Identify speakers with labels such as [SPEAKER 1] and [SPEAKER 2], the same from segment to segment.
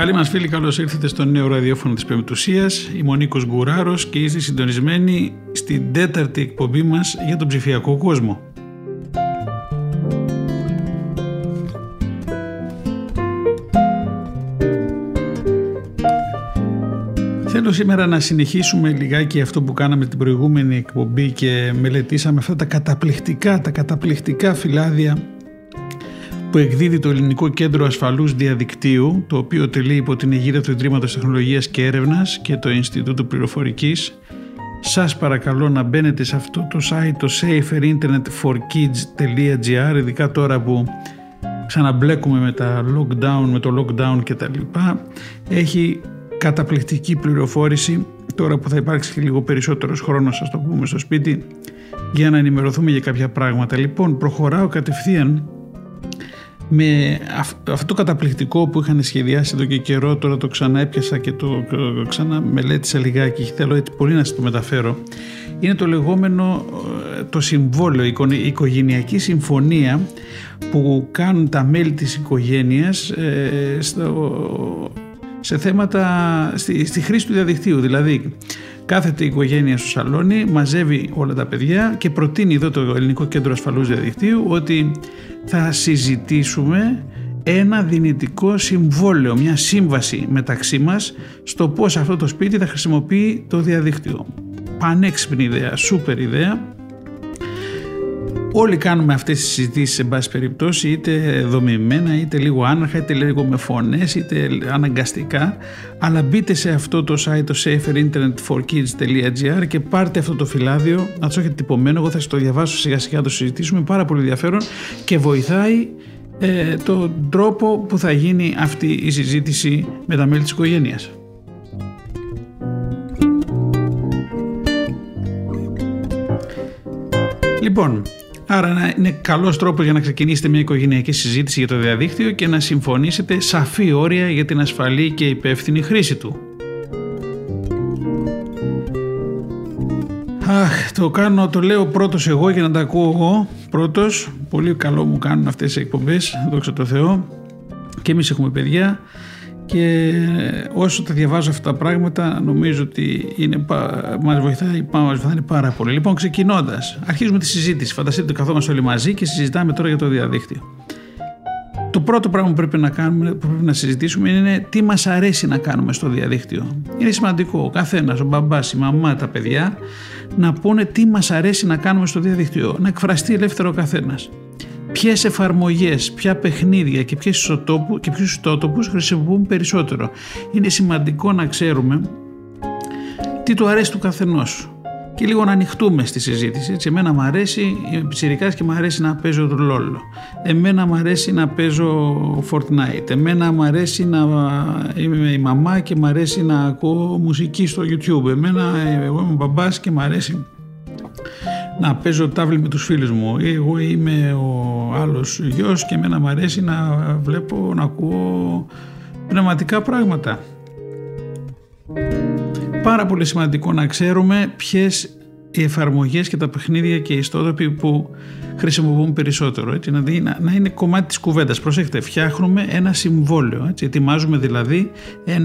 [SPEAKER 1] Καλή μας φίλοι, καλώς ήρθατε στο νέο ραδιόφωνο της Πεμπτουσίας. Είμαι ο Νίκος Γκουράρος και είστε συντονισμένοι στην τέταρτη εκπομπή μας για τον ψηφιακό κόσμο. Θέλω σήμερα να συνεχίσουμε λιγάκι αυτό που κάναμε την προηγούμενη εκπομπή και μελετήσαμε αυτά τα καταπληκτικά, τα καταπληκτικά φυλάδια που εκδίδει το Ελληνικό Κέντρο Ασφαλούς Διαδικτύου, το οποίο τελεί υπό την αιγύδα του Ιδρύματος Τεχνολογίας και Έρευνας και το Ινστιτούτο Πληροφορικής. Σας παρακαλώ να μπαίνετε σε αυτό το site, το saferinternetforkids.gr, ειδικά τώρα που ξαναμπλέκουμε με, τα lockdown, με το lockdown και τα λοιπά. Έχει καταπληκτική πληροφόρηση, τώρα που θα υπάρξει και λίγο περισσότερος χρόνος, ας το πούμε, στο σπίτι, για να ενημερωθούμε για κάποια πράγματα. Λοιπόν, προχωράω κατευθείαν με αυτό το καταπληκτικό που είχαν σχεδιάσει εδώ και καιρό τώρα το ξανά έπιασα και το, το ξανά μελέτησα λιγάκι και θέλω έτσι πολύ να σας το μεταφέρω είναι το λεγόμενο ε, το συμβόλαιο, η οικογενειακή συμφωνία που κάνουν τα μέλη της οικογένειας ε, στο, σε θέματα στη, στη χρήση του διαδικτύου. Δηλαδή Κάθεται η οικογένεια στο σαλόνι, μαζεύει όλα τα παιδιά και προτείνει εδώ το Ελληνικό Κέντρο Ασφαλούς Διαδικτύου ότι θα συζητήσουμε ένα δυνητικό συμβόλαιο, μια σύμβαση μεταξύ μας στο πώς αυτό το σπίτι θα χρησιμοποιεί το διαδίκτυο. Πανέξυπνη ιδέα, σούπερ ιδέα Όλοι κάνουμε αυτές τις συζητήσεις σε πάση περιπτώσει είτε δομημένα είτε λίγο άναρχα είτε λίγο με φωνές είτε αναγκαστικά. Αλλά μπείτε σε αυτό το site το saferinternetforkids.gr και πάρτε αυτό το φυλάδιο. Να το έχετε τυπωμένο. Εγώ θα σας το διαβάσω σιγά σιγά να το συζητήσουμε. Πάρα πολύ ενδιαφέρον και βοηθάει ε, τον τρόπο που θα γίνει αυτή η συζήτηση με τα μέλη της οικογένειας. Λοιπόν, Άρα είναι καλός τρόπος για να ξεκινήσετε μια οικογενειακή συζήτηση για το διαδίκτυο και να συμφωνήσετε σαφή όρια για την ασφαλή και υπεύθυνη χρήση του. Αχ, το κάνω, το λέω πρώτος εγώ για να τα ακούω εγώ πρώτος. Πολύ καλό μου κάνουν αυτές οι εκπομπές, δόξα τω Θεώ. Και εμείς έχουμε παιδιά και όσο τα διαβάζω αυτά τα πράγματα νομίζω ότι είναι, μας, βοηθάει, μας βοηθάει πάρα πολύ. Λοιπόν ξεκινώντας, αρχίζουμε τη συζήτηση. Φανταστείτε ότι καθόμαστε όλοι μαζί και συζητάμε τώρα για το διαδίκτυο. Το πρώτο πράγμα που πρέπει να κάνουμε, που πρέπει να συζητήσουμε είναι τι μας αρέσει να κάνουμε στο διαδίκτυο. Είναι σημαντικό ο καθένας, ο μπαμπάς, η μαμά, τα παιδιά να πούνε τι μας αρέσει να κάνουμε στο διαδίκτυο, να εκφραστεί ελεύθερο ο καθένας ποιες εφαρμογές, ποια παιχνίδια και ποιους ιστότοπους χρησιμοποιούν περισσότερο. Είναι σημαντικό να ξέρουμε τι του αρέσει του καθενός και λίγο να ανοιχτούμε στη συζήτηση. Έτσι, εμένα μου αρέσει, είμαι πιτσιρικάς και μου αρέσει να παίζω το LOL. Εμένα μου αρέσει να παίζω Fortnite. Εμένα μου αρέσει να είμαι η μαμά και μου αρέσει να ακούω μουσική στο YouTube. Εμένα, εγώ είμαι μπαμπάς και μου αρέσει να παίζω τάβλη με τους φίλους μου. Εγώ είμαι ο άλλος γιος και εμένα μου αρέσει να βλέπω, να ακούω πνευματικά πράγματα. Πάρα πολύ σημαντικό να ξέρουμε ποιες οι εφαρμογές και τα παιχνίδια και οι ιστότοποι που χρησιμοποιούν περισσότερο. Έτσι, να, να είναι κομμάτι της κουβέντας. Προσέξτε, φτιάχνουμε ένα συμβόλαιο. Έτσι, ετοιμάζουμε δηλαδή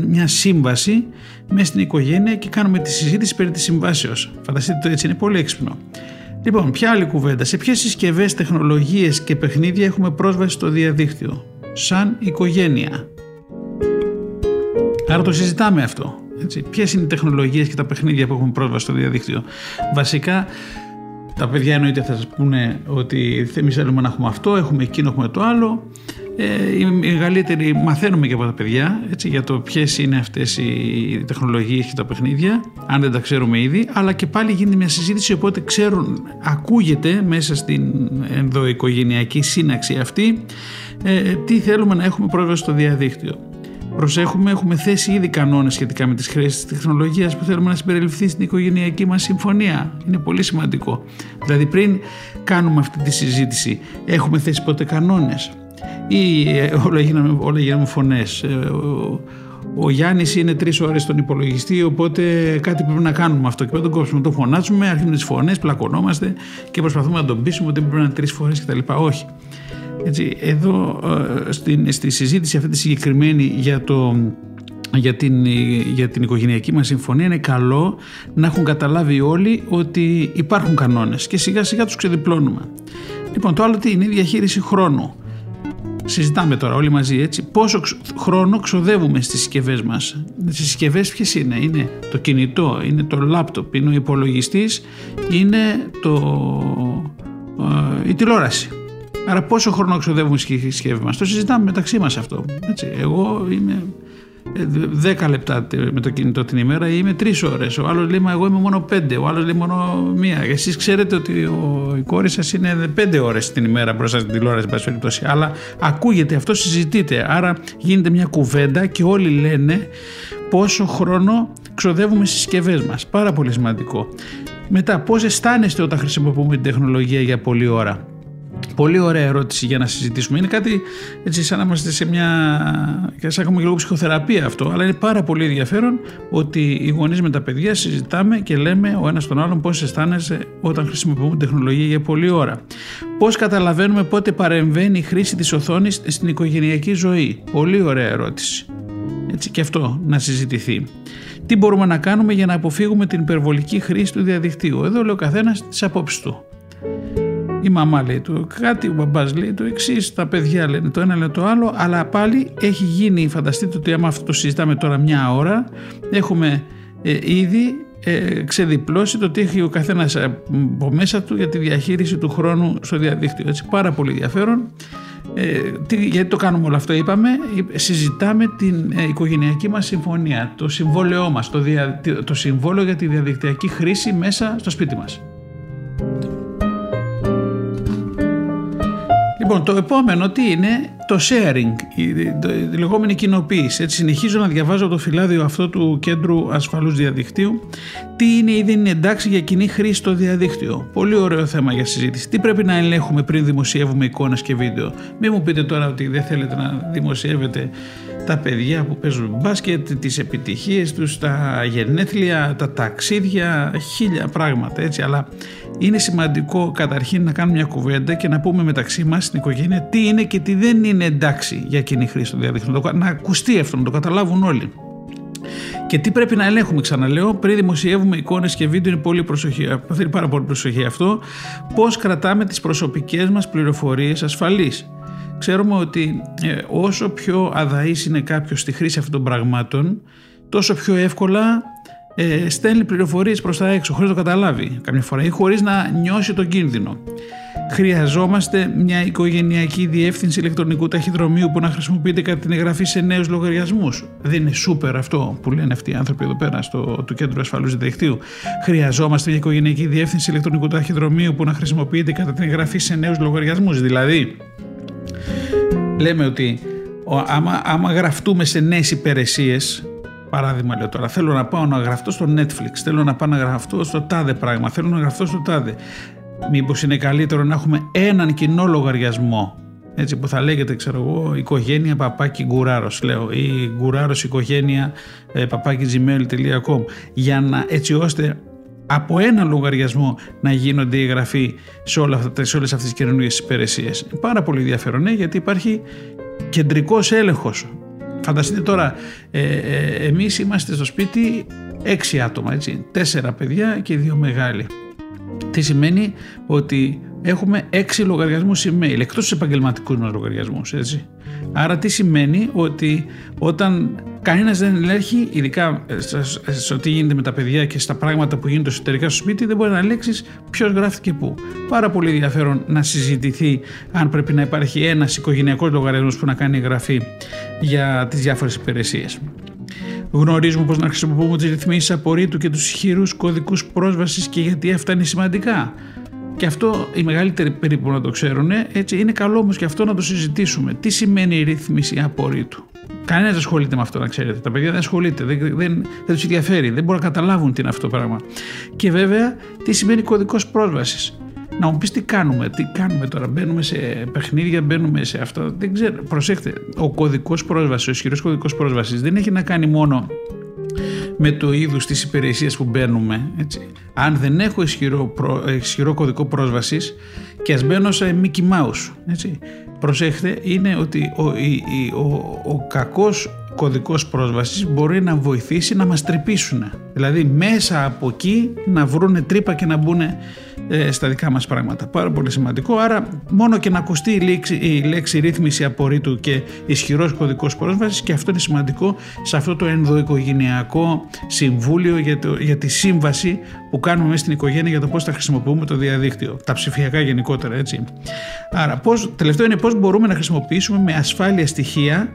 [SPEAKER 1] μια σύμβαση μέσα στην οικογένεια και κάνουμε τη συζήτηση περί της συμβάσεως. Φανταστείτε το έτσι, είναι πολύ έξυπνο. Λοιπόν, ποια άλλη κουβέντα; Σε ποιες συσκευές, τεχνολογίες και παιχνίδια έχουμε πρόσβαση στο διαδίκτυο; Σαν οικογένεια. Άρα το συζητάμε αυτό. Έτσι. Ποιες είναι οι τεχνολογίες και τα παιχνίδια που έχουμε πρόσβαση στο διαδίκτυο; Βασικά τα παιδιά εννοείται θα σας πούνε ότι εμείς θέλουμε να έχουμε αυτό, έχουμε εκείνο, έχουμε το άλλο. Ε, οι μεγαλύτεροι μαθαίνουμε και από τα παιδιά έτσι, για το ποιες είναι αυτές οι τεχνολογίες και τα παιχνίδια, αν δεν τα ξέρουμε ήδη, αλλά και πάλι γίνεται μια συζήτηση οπότε ξέρουν, ακούγεται μέσα στην ενδοοικογενειακή σύναξη αυτή ε, τι θέλουμε να έχουμε πρόσβαση στο διαδίκτυο. Προσέχουμε, έχουμε θέσει ήδη κανόνες σχετικά με τις χρήσεις της τεχνολογίας που θέλουμε να συμπεριληφθεί στην οικογενειακή μας συμφωνία. Είναι πολύ σημαντικό. Δηλαδή πριν κάνουμε αυτή τη συζήτηση έχουμε θέσει ποτέ κανόνες; Ή ε, όλα γίναμε, όλα γίναμε φωνές; Ε, ο, ο Γιάννης είναι τρεις ώρες στον υπολογιστή, οπότε κάτι πρέπει να κάνουμε αυτό. Και πρέπει να τον κόψουμε, τον φωνάζουμε, αρχίζουμε τις φωνές, πλακωνόμαστε και προσπαθούμε να τον πείσουμε ότι πρέπει να είναι τρεις φορές κτλ. Όχι. Έτσι, εδώ ε, στην, στη συζήτηση αυτή τη συγκεκριμένη για, το, για, την, για την οικογενειακή μας συμφωνία είναι καλό να έχουν καταλάβει όλοι ότι υπάρχουν κανόνες και σιγά σιγά τους ξεδιπλώνουμε. Λοιπόν, το άλλο τι είναι η διαχείριση χρόνου. Συζητάμε τώρα όλοι μαζί έτσι πόσο χρόνο ξοδεύουμε στις συσκευές μας. Στις συσκευές ποιες είναι, είναι το κινητό, είναι το λάπτοπ, είναι ο υπολογιστής, είναι το, ε, η τηλεόραση. Άρα πόσο χρόνο ξοδεύουμε στη συσκευή μας. Το συζητάμε μεταξύ μας αυτό. Έτσι, εγώ είμαι 10 λεπτά με το κινητό την ημέρα ή είμαι 3 ώρες. Ο άλλος λέει, Μα εγώ είμαι μόνο 5. Ο άλλος λέει μόνο μία. Εσείς ξέρετε ότι ο, η κόρη σας είναι 5 ώρες την ημέρα μπροστά στην τηλεόραση, εν περιπτώσει. Αλλά ακούγεται αυτό, συζητείτε. Άρα γίνεται μια κουβέντα και όλοι λένε πόσο χρόνο ξοδεύουμε στις συσκευές μας. Πάρα πολύ σημαντικό. Μετά, πώς αισθάνεστε όταν χρησιμοποιούμε την τεχνολογία για πολλή ώρα; Πολύ ωραία ερώτηση για να συζητήσουμε. Είναι κάτι έτσι σαν να είμαστε σε μια. και σαν έχουμε και λίγο ψυχοθεραπεία αυτό, αλλά είναι πάρα πολύ ενδιαφέρον ότι οι γονείς με τα παιδιά συζητάμε και λέμε ο ένας τον άλλον πώς αισθάνεσαι όταν χρησιμοποιούμε τεχνολογία για πολλή ώρα. Πώς καταλαβαίνουμε πότε παρεμβαίνει η χρήση της οθόνης στην οικογενειακή ζωή; Πολύ ωραία ερώτηση. Έτσι και αυτό να συζητηθεί. Τι μπορούμε να κάνουμε για να αποφύγουμε την υπερβολική χρήση του διαδικτύου; Εδώ λέει ο καθένας τις απόψεις του. Η μαμά λέει το κάτι, ο μπαμπάς λέει το εξής, τα παιδιά λένε το ένα λένε το άλλο, αλλά πάλι έχει γίνει, φανταστείτε ότι άμα αυτό το συζητάμε τώρα μια ώρα, έχουμε ε, ήδη ε, ξεδιπλώσει το τι έχει ο καθένας από μέσα του για τη διαχείριση του χρόνου στο διαδίκτυο. Έτσι, πάρα πολύ ενδιαφέρον. Ε, τι, γιατί το κάνουμε όλο αυτό είπαμε, συζητάμε την ε, οικογενειακή μας συμφωνία, το συμβόλαιό μας, το, δια, το συμβόλαιο για τη διαδικτυακή χρήση μέσα στο σπίτι μας. Λοιπόν, το επόμενο τι είναι το sharing, η, η, λεγόμενη κοινοποίηση. Έτσι, συνεχίζω να διαβάζω το φυλάδιο αυτό του Κέντρου Ασφαλούς Διαδικτύου. Τι είναι ή δεν είναι εντάξει για κοινή χρήση στο διαδίκτυο; Πολύ ωραίο θέμα για συζήτηση. Τι πρέπει να ελέγχουμε πριν δημοσιεύουμε εικόνες και βίντεο; Μην μου πείτε τώρα ότι δεν θέλετε να δημοσιεύετε τα παιδιά που παίζουν μπάσκετ, τις επιτυχίες τους, τα γενέθλια, τα ταξίδια, χίλια πράγματα έτσι. Αλλά είναι σημαντικό καταρχήν να κάνουμε μια κουβέντα και να πούμε μεταξύ μας στην οικογένεια τι είναι και τι δεν είναι εντάξει για κοινή χρήση στο διαδίκτυο. Να ακουστεί αυτό, να το καταλάβουν όλοι. Και τι πρέπει να ελέγχουμε, ξαναλέω, πριν δημοσιεύουμε εικόνες και βίντεο, είναι πολύ προσοχή. Θέλει πάρα πολύ προσοχή αυτό. Πώς κρατάμε τις προσωπικές μας πληροφορίες ασφαλείς. Ξέρουμε ότι ε, όσο πιο αδαής είναι κάποιος στη χρήση αυτών των πραγμάτων, τόσο πιο εύκολα ε, στέλνει πληροφορίες προς τα έξω χωρίς να το καταλάβει καμιά φορά ή χωρίς να νιώσει τον κίνδυνο. Χρειαζόμαστε μια οικογενειακή διεύθυνση ηλεκτρονικού ταχυδρομείου που να χρησιμοποιείται κατά την εγγραφή σε νέους λογαριασμούς. Δεν είναι σούπερ αυτό που λένε αυτοί οι άνθρωποι εδώ πέρα στο το Κέντρο Ασφαλούς Διαδικτύου. Χρειαζόμαστε μια οικογενειακή διεύθυνση ηλεκτρονικού ταχυδρομείου που να χρησιμοποιείται κατά την εγγραφή σε νέους λογαριασμούς. Δηλαδή, λέμε ότι άμα, άμα γραφτούμε σε νέες υπηρεσίες Παράδειγμα λέω τώρα, θέλω να πάω να γραφτώ στο Netflix, θέλω να πάω να γραφτώ στο τάδε πράγμα, θέλω να γραφτώ στο τάδε. Μήπως είναι καλύτερο να έχουμε έναν κοινό λογαριασμό, έτσι που θα λέγεται, ξέρω εγώ, οικογένεια παπάκι γκουράρος, λέω, ή γκουράρος οικογένεια ε, παπάκι gmail.com, για να, έτσι ώστε από ένα λογαριασμό να γίνονται οι εγγραφή σε, όλα αυτά, σε όλες αυτές τις καινούργιες υπηρεσίες. Πάρα πολύ ενδιαφέρον, ναι, γιατί υπάρχει κεντρικός έλεγχος. Φανταστείτε τώρα, ε, ε, εμείς είμαστε στο σπίτι έξι άτομα, έτσι, τέσσερα παιδιά και δύο μεγάλοι. Τι σημαίνει ότι έχουμε έξι λογαριασμούς email, εκτός τους επαγγελματικούς μας λογαριασμούς, έτσι. Άρα τι σημαίνει ότι όταν κανένας δεν ελέγχει, ειδικά στο τι γίνεται με τα παιδιά και στα πράγματα που γίνονται εσωτερικά στο σπίτι, δεν μπορεί να ελέγξεις ποιος γράφτηκε πού. Πάρα πολύ ενδιαφέρον να συζητηθεί αν πρέπει να υπάρχει ένας οικογενειακός λογαριασμός που να κάνει εγγραφή για τις διάφορες υπηρεσίες. Γνωρίζουμε πώ να χρησιμοποιούμε τις ρυθμίσεις απορρίτου και τους ισχυρού κωδικούς πρόσβασης και γιατί αυτά είναι σημαντικά. Και αυτό οι μεγαλύτεροι περίπου να το ξέρουν, έτσι είναι καλό όμως και αυτό να το συζητήσουμε. Τι σημαίνει η ρύθμιση απορρίτου; Κανένας δεν ασχολείται με αυτό, να ξέρετε. Τα παιδιά δεν ασχολείται, δεν, δεν, δεν τους ενδιαφέρει, δεν μπορούν να καταλάβουν τι είναι αυτό το πράγμα. Και βέβαια, τι σημαίνει κωδικός πρόσβασης; Να μου πεις τι κάνουμε, τι κάνουμε τώρα; Μπαίνουμε σε παιχνίδια, μπαίνουμε σε αυτό. Δεν ξέρω. Προσέξτε, ο κωδικός πρόσβασης, ο ισχυρός κωδικός πρόσβασης δεν έχει να κάνει μόνο με το είδους της υπηρεσίας που μπαίνουμε. Έτσι. Αν δεν έχω ισχυρό, προ, ισχυρό κωδικό πρόσβασης και ας μπαίνω σε Mickey Mouse. Έτσι. Προσέχτε, είναι ότι ο, ο, ο κακός κωδικός πρόσβασης μπορεί να βοηθήσει να μας τρυπήσουν. Δηλαδή μέσα από εκεί να βρούνε τρύπα και να μπουν ε, στα δικά μας πράγματα. Πάρα πολύ σημαντικό. Άρα μόνο και να ακουστεί η λέξη, η λέξη ρύθμιση απορρίτου και ισχυρός κωδικός πρόσβασης και αυτό είναι σημαντικό σε αυτό το ενδοοικογενειακό συμβούλιο για, το, για τη σύμβαση που κάνουμε μέσα στην οικογένεια για το πώς θα χρησιμοποιούμε το διαδίκτυο. Τα ψηφιακά γενικότερα έτσι. Άρα πώς, τελευταίο είναι πώς μπορούμε να χρησιμοποιήσουμε με ασφάλεια στοιχεία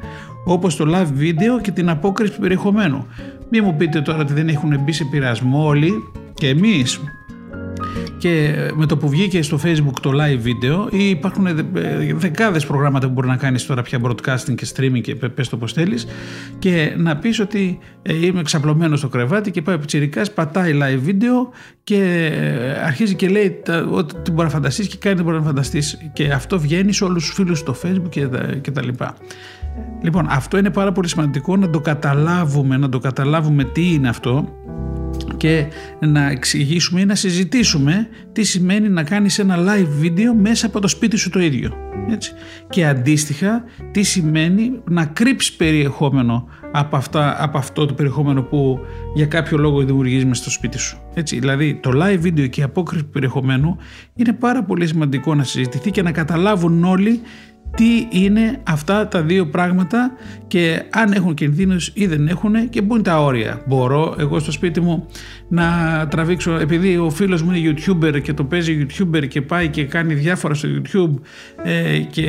[SPEAKER 1] όπως το live video και την απόκριση του περιεχομένου. Μην μου πείτε τώρα ότι δεν έχουν μπει σε πειρασμό όλοι και εμείς και με το που βγήκε στο facebook το live βίντεο υπάρχουν δεκάδες προγράμματα που μπορεί να κάνεις τώρα πια broadcasting και streaming και πες το πως θέλεις και να πεις ότι ε, είμαι ξαπλωμένος στο κρεβάτι και πάει ο Πιτσιρικάς πατάει live βίντεο και ε, αρχίζει και λέει ό,τι μπορεί να φανταστείς και κάνει τι μπορεί να φανταστείς και αυτό βγαίνει σε όλους τους φίλους στο facebook και τα, και τα λοιπά. Λοιπόν, αυτό είναι πάρα πολύ σημαντικό να το καταλάβουμε, να το καταλάβουμε τι είναι αυτό και να εξηγήσουμε ή να συζητήσουμε τι σημαίνει να κάνεις ένα live βίντεο μέσα από το σπίτι σου το ίδιο. Έτσι. Και αντίστοιχα τι σημαίνει να κρύψεις περιεχόμενο από, αυτά, από αυτό το περιεχόμενο που για κάποιο λόγο δημιουργείς μέσα στο σπίτι σου. Έτσι. Δηλαδή το live βίντεο και η απόκριση περιεχομένου είναι πάρα πολύ σημαντικό να συζητηθεί και να καταλάβουν όλοι τι είναι αυτά τα δύο πράγματα και αν έχουν κινδύνους ή δεν έχουν και πού είναι τα όρια. Μπορώ εγώ στο σπίτι μου να τραβήξω, επειδή ο φίλος μου είναι YouTuber και το παίζει YouTuber και πάει και κάνει διάφορα στο YouTube ε, και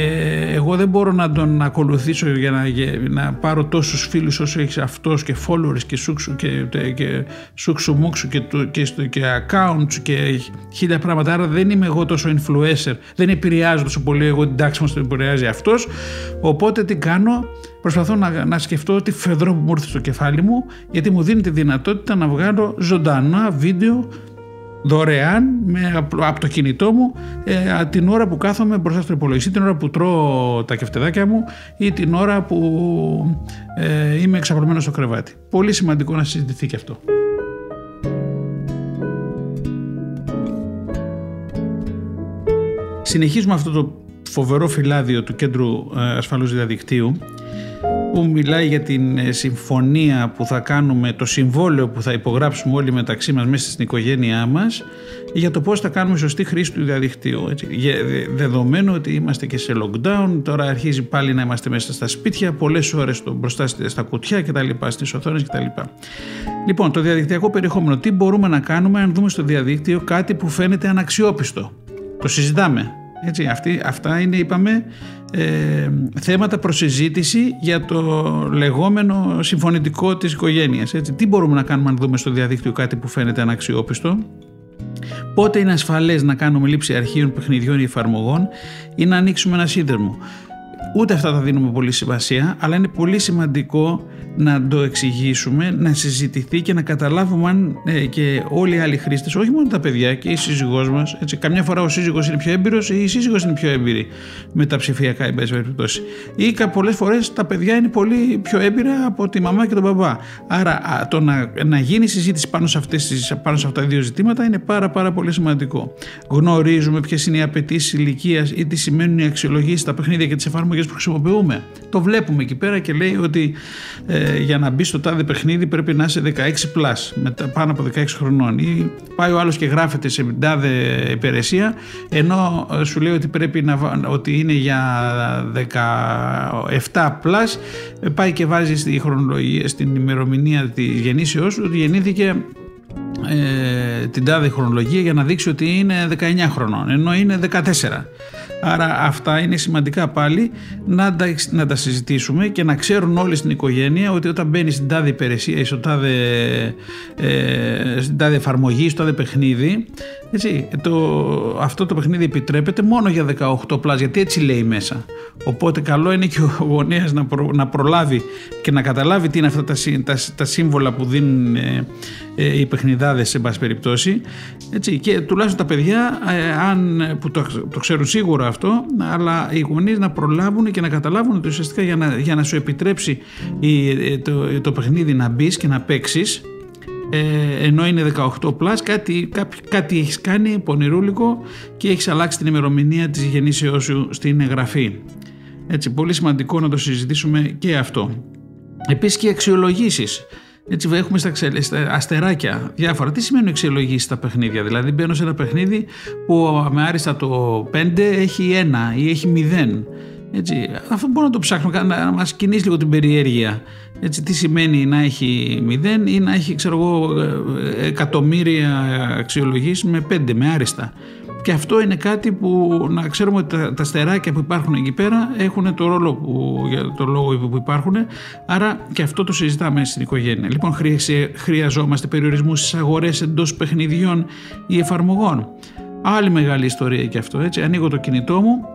[SPEAKER 1] εγώ δεν μπορώ να τον ακολουθήσω για να, να πάρω τόσους φίλους όσο έχεις αυτός και followers και σούξου και, και σούξου μουξου και, και, και accounts και χίλια πράγματα. Άρα δεν είμαι εγώ τόσο influencer, δεν επηρεάζω τόσο πολύ εγώ την τάξη μας το επηρεάζει αυτός. Οπότε τι κάνω, προσπαθώ να, να σκεφτώ τι φεδρό που μου ήρθε στο κεφάλι μου γιατί μου δίνει τη δυνατότητα να βγάλω ζωντανά βίντεο δωρεάν με, από το κινητό μου ε, την ώρα που κάθομαι μπροστά στο υπολογιστή, την ώρα που τρώω τα κεφτεδάκια μου ή την ώρα που ε, είμαι εξαπλωμένος στο κρεβάτι. Πολύ σημαντικό να συζητηθεί και αυτό. Συνεχίζουμε αυτό το φοβερό φυλάδιο του Κέντρου ε, Ασφαλούς Διαδικτύου που μιλάει για την ε, συμφωνία που θα κάνουμε, το συμβόλαιο που θα υπογράψουμε όλοι μεταξύ μας μέσα στην οικογένειά μας για το πώς θα κάνουμε σωστή χρήση του διαδικτύου. Έτσι. Δεδομένου ότι είμαστε και σε lockdown, τώρα αρχίζει πάλι να είμαστε μέσα στα σπίτια, πολλές ώρες μπροστά στα κουτιά κτλ, στις οθόνες κτλ. Λοιπόν, το διαδικτυακό περιεχόμενο, τι μπορούμε να κάνουμε αν δούμε στο διαδίκτυο κάτι που φαίνεται αναξιόπιστο. Το συζητάμε. Έτσι, αυτή, αυτά είναι, είπαμε, ε, θέματα προσυζήτηση για το λεγόμενο συμφωνητικό της οικογένειας. Έτσι. Τι μπορούμε να κάνουμε αν δούμε στο διαδίκτυο κάτι που φαίνεται αναξιόπιστο; Πότε είναι ασφαλές να κάνουμε λήψη αρχείων παιχνιδιών ή εφαρμογών ή να ανοίξουμε ένα σύνδεσμο. Ούτε αυτά τα δίνουμε πολύ σημασία, αλλά είναι πολύ σημαντικό να το εξηγήσουμε, να συζητηθεί και να καταλάβουμε αν ε, και όλοι οι άλλοι χρήστες, όχι μόνο τα παιδιά και η σύζυγός μας. Καμιά φορά ο σύζυγος είναι πιο έμπειρος ή η σύζυγος είναι πιο έμπειρη με τα ψηφιακά, εν πάση περιπτώσει. Ή πολλές φορές τα παιδιά είναι πολύ πιο έμπειρα από τη μαμά και τον μπαμπά. Άρα το να, να γίνει συζήτηση πάνω σε, αυτές, πάνω σε αυτά τα δύο ζητήματα είναι πάρα, πάρα πολύ σημαντικό. Γνωρίζουμε ποιες είναι οι απαιτήσεις ηλικίας ή τι σημαίνουν οι αξιολογήσεις στα παιχνίδια και τις εφαρμογές που χρησιμοποιούμε. Το βλέπουμε εκεί πέρα και λέει ότι ε, για να μπει στο τάδε παιχνίδι πρέπει να είσαι 16 plus, μετά, πάνω από 16 χρονών. Ή πάει ο άλλος και γράφεται σε τάδε υπηρεσία, ενώ ε, σου λέει ότι πρέπει να ότι είναι για 17 plus, ε, πάει και βάζει στη χρονολογία, στην ημερομηνία της γεννήσεώς του ότι γεννήθηκε ε, την τάδε χρονολογία για να δείξει ότι είναι 19 χρονών, ενώ είναι 14. Άρα αυτά είναι σημαντικά πάλι να τα, να τα συζητήσουμε και να ξέρουν όλοι στην οικογένεια ότι όταν μπαίνει στην τάδε υπηρεσία ή στο τάδε, ε, στην τάδε εφαρμογή, στο τάδε παιχνίδι, έτσι, το, αυτό το παιχνίδι επιτρέπεται μόνο για 18 πλάς, γιατί έτσι λέει μέσα. Οπότε καλό είναι και ο γονέας να, να προλάβει και να καταλάβει τι είναι αυτά τα, τα, τα σύμβολα που δίνουν ε, ε, οι παιχνιδάδες σε πάση περιπτώσει. Έτσι, και τουλάχιστον τα παιδιά ε, αν, που το, το ξέρουν σίγουρα αυτό, αλλά οι γονείς να προλάβουν και να καταλάβουν ότι ουσιαστικά για να, για να σου επιτρέψει η, ε, το, το παιχνίδι να μπεις και να παίξεις ε, ενώ είναι 18 plus κάτι, κάτι, κάτι έχεις κάνει πονηρούλικο και έχεις αλλάξει την ημερομηνία της γεννήσεώς σου στην εγγραφή. Έτσι, πολύ σημαντικό να το συζητήσουμε και αυτό. Επίσης και αξιολογήσεις. Έτσι έχουμε στα, στα αστεράκια διάφορα. Τι σημαίνει αξιολογήσεις στα παιχνίδια. Δηλαδή μπαίνω σε ένα παιχνίδι που με άριστα το 5 έχει 1 ή έχει 0. Έτσι, αυτό μπορούμε να το ψάχνουμε, να μας κινήσει λίγο την περιέργεια. Έτσι, τι σημαίνει να έχει 0 ή να έχει ξέρω εγώ, ε, εκατομμύρια αξιολογήσεις με 5, με άριστα. Και αυτό είναι κάτι που να ξέρουμε ότι τα, τα στεράκια που υπάρχουν εκεί πέρα έχουν το ρόλο που, για το λόγο που υπάρχουν. Άρα και αυτό το συζητάμε στην οικογένεια. Λοιπόν, χρειαζόμαστε περιορισμούς στις αγορές εντός παιχνιδιών ή εφαρμογών. Άλλη μεγάλη ιστορία και αυτό. Έτσι. Ανοίγω το κινητό μου,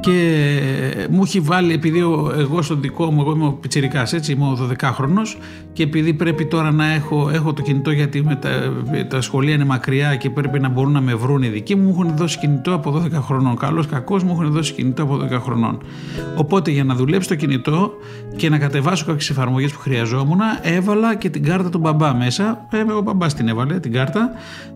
[SPEAKER 1] και μου έχει βάλει επειδή εγώ στο δικό μου, εγώ είμαι ο πιτσιρικάς έτσι, είμαι ο 12χρονος και επειδή πρέπει τώρα να έχω, έχω το κινητό γιατί με τα, τα σχολεία είναι μακριά και πρέπει να μπορούν να με βρουν οι δικοί μου, μου έχουν δώσει κινητό από 12 χρονών. Καλός κακός μου έχουν δώσει κινητό από 12 χρονών. Οπότε για να δουλέψει το κινητό και να κατεβάσω κάποιες εφαρμογές που χρειαζόμουν, έβαλα και την κάρτα του μπαμπά μέσα. Ε, ο μπαμπάς την έβαλε, την κάρτα,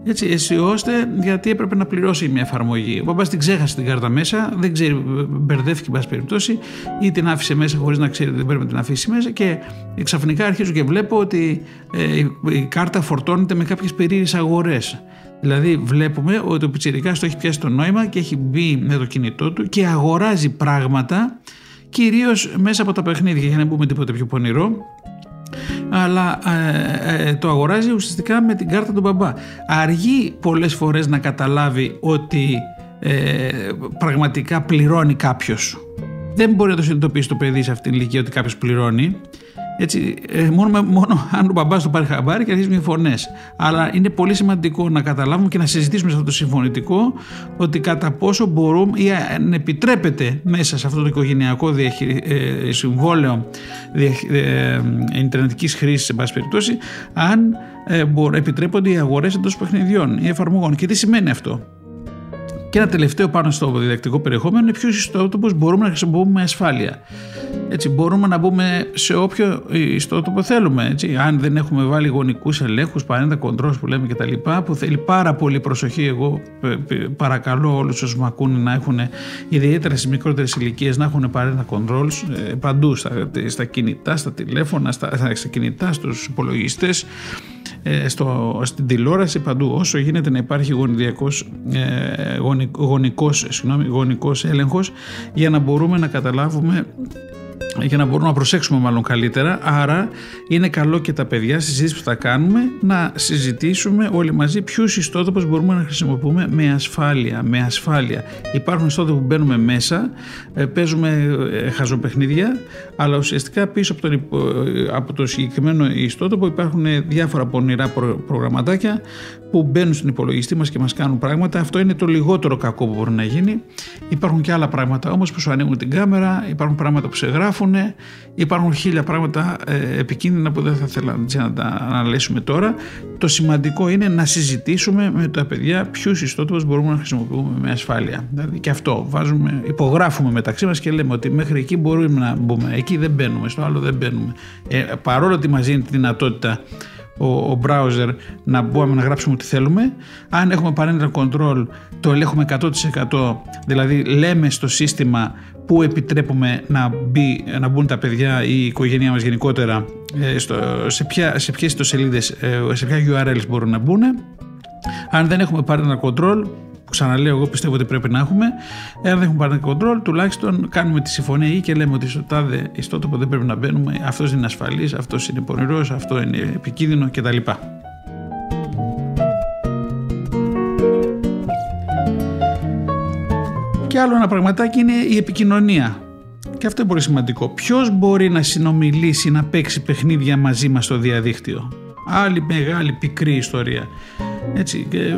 [SPEAKER 1] έτσι, έτσι ώστε γιατί έπρεπε να πληρώσει μια εφαρμογή. Ο μπαμπάς την ξέχασε την κάρτα μέσα, δεν ξέρει μπερδεύτηκε, εν πάση περιπτώσει, ή την άφησε μέσα χωρίς να ξέρει ότι δεν πρέπει να την αφήσει μέσα. Και ξαφνικά αρχίζω και βλέπω ότι ε, η κάρτα φορτώνεται με κάποιες περίεργες αγορές. Δηλαδή, βλέπουμε ότι ο Πιτσυρικά το έχει πιάσει το νόημα και έχει μπει με το κινητό του και αγοράζει πράγματα κυρίως μέσα από τα παιχνίδια, για να μην πούμε τίποτα πιο πονηρό, αλλά ε, ε, το αγοράζει ουσιαστικά με την κάρτα του μπαμπά. Αργεί πολλές φορές να καταλάβει ότι ε, πραγματικά πληρώνει κάποιος. Δεν μπορεί να το συνειδητοποιήσει το παιδί σε αυτήν την ηλικία ότι κάποιος πληρώνει. Έτσι, ε, μόνο, μόνο αν ο μπαμπάς το πάρει χαμπάρι και αρχίζει με φωνές. Αλλά είναι πολύ σημαντικό να καταλάβουμε και να συζητήσουμε σε αυτό το συμφωνητικό ότι κατά πόσο μπορούμε ή αν επιτρέπεται μέσα σε αυτό το οικογενειακό διαχει, ε, συμβόλαιο ε, Ιντερνετικής χρήσης, σε πάση περιπτώσει, αν ε, επιτρέπονται οι αγορές εντός παιχνιδιών ή εφαρμογών. Και τι σημαίνει αυτό; Και ένα τελευταίο πάνω στο διδακτικό περιεχόμενο είναι ποιος ιστότοπος μπορούμε να χρησιμοποιούμε με ασφάλεια. Έτσι, μπορούμε να μπούμε σε όποιο ιστότοπο θέλουμε. Έτσι. Αν δεν έχουμε βάλει γονικούς ελέγχους, παρέντα κοντρόλς που λέμε κτλ., που θέλει πάρα πολύ προσοχή. Εγώ παρακαλώ όλους όσους με ακούνε να έχουν, ιδιαίτερα στις μικρότερες ηλικίες, να έχουν παρέντα κοντρόλς ε, παντού, στα, στα κινητά, στα τηλέφωνα, στα, στα κινητά, στους υπολογιστές ε, στο, στην τηλεόραση παντού όσο γίνεται να υπάρχει γονιδιακός, ε, γονικός, συγγνώμη, γονικός έλεγχος για να μπορούμε να καταλάβουμε για να μπορούμε να προσέξουμε μάλλον καλύτερα. Άρα είναι καλό και τα παιδιά στη συζήτηση που θα κάνουμε να συζητήσουμε όλοι μαζί ποιους ιστότοπους μπορούμε να χρησιμοποιούμε με ασφάλεια. Με ασφάλεια. Υπάρχουν ιστότοποι που μπαίνουμε μέσα, ε, παίζουμε ε, χαζοπαιχνίδια, αλλά ουσιαστικά πίσω από, τον, ε, από το συγκεκριμένο ιστότοπο υπάρχουν διάφορα πονηρά προγραμματάκια που μπαίνουν στην υπολογιστή μας και μας κάνουν πράγματα. Αυτό είναι το λιγότερο κακό που μπορεί να γίνει. Υπάρχουν και άλλα πράγματα όμως που σου ανοίγουν την κάμερα, υπάρχουν πράγματα που σε γράφουν, υπάρχουν χίλια πράγματα ε, επικίνδυνα που δεν θα ήθελα να τα αναλύσουμε τώρα. Το σημαντικό είναι να συζητήσουμε με τα παιδιά ποιους ιστότοπους μπορούμε να χρησιμοποιούμε με ασφάλεια. Δηλαδή και αυτό βάζουμε, υπογράφουμε μεταξύ μας και λέμε ότι μέχρι εκεί μπορούμε να μπούμε, εκεί δεν μπαίνουμε, στο άλλο δεν μπαίνουμε. Ε, παρόλο ότι μας δίνει τη δυνατότητα ο, ο browser να μπορούμε να γράψουμε ό,τι θέλουμε. Αν έχουμε parental control το ελέγχουμε 100% δηλαδή λέμε στο σύστημα που επιτρέπουμε να, μπει, να μπουν τα παιδιά ή η οικογένειά μας γενικότερα ε, στο, σε, ποια, σε ποιες ιστοσελίδες, ε, σε ποια URLs μπορούν να μπουν. Αν δεν έχουμε parental control ξαναλέω, εγώ πιστεύω ότι πρέπει να έχουμε. Εάν δεν έχουμε πάρει control, τουλάχιστον κάνουμε τη συμφωνία ή και λέμε ότι στο τάδε ιστότοπο δεν πρέπει να μπαίνουμε. Αυτός είναι ασφαλής, αυτός είναι πονηρός, αυτό είναι επικίνδυνο κτλ. Και άλλο ένα πραγματάκι είναι η επικοινωνία. Και αυτό είναι πολύ σημαντικό. Ποιος μπορεί να συνομιλήσει, να παίξει παιχνίδια μαζί μας στο διαδίκτυο; Άλλη μεγάλη πικρή ιστορία. Έτσι, και, ε,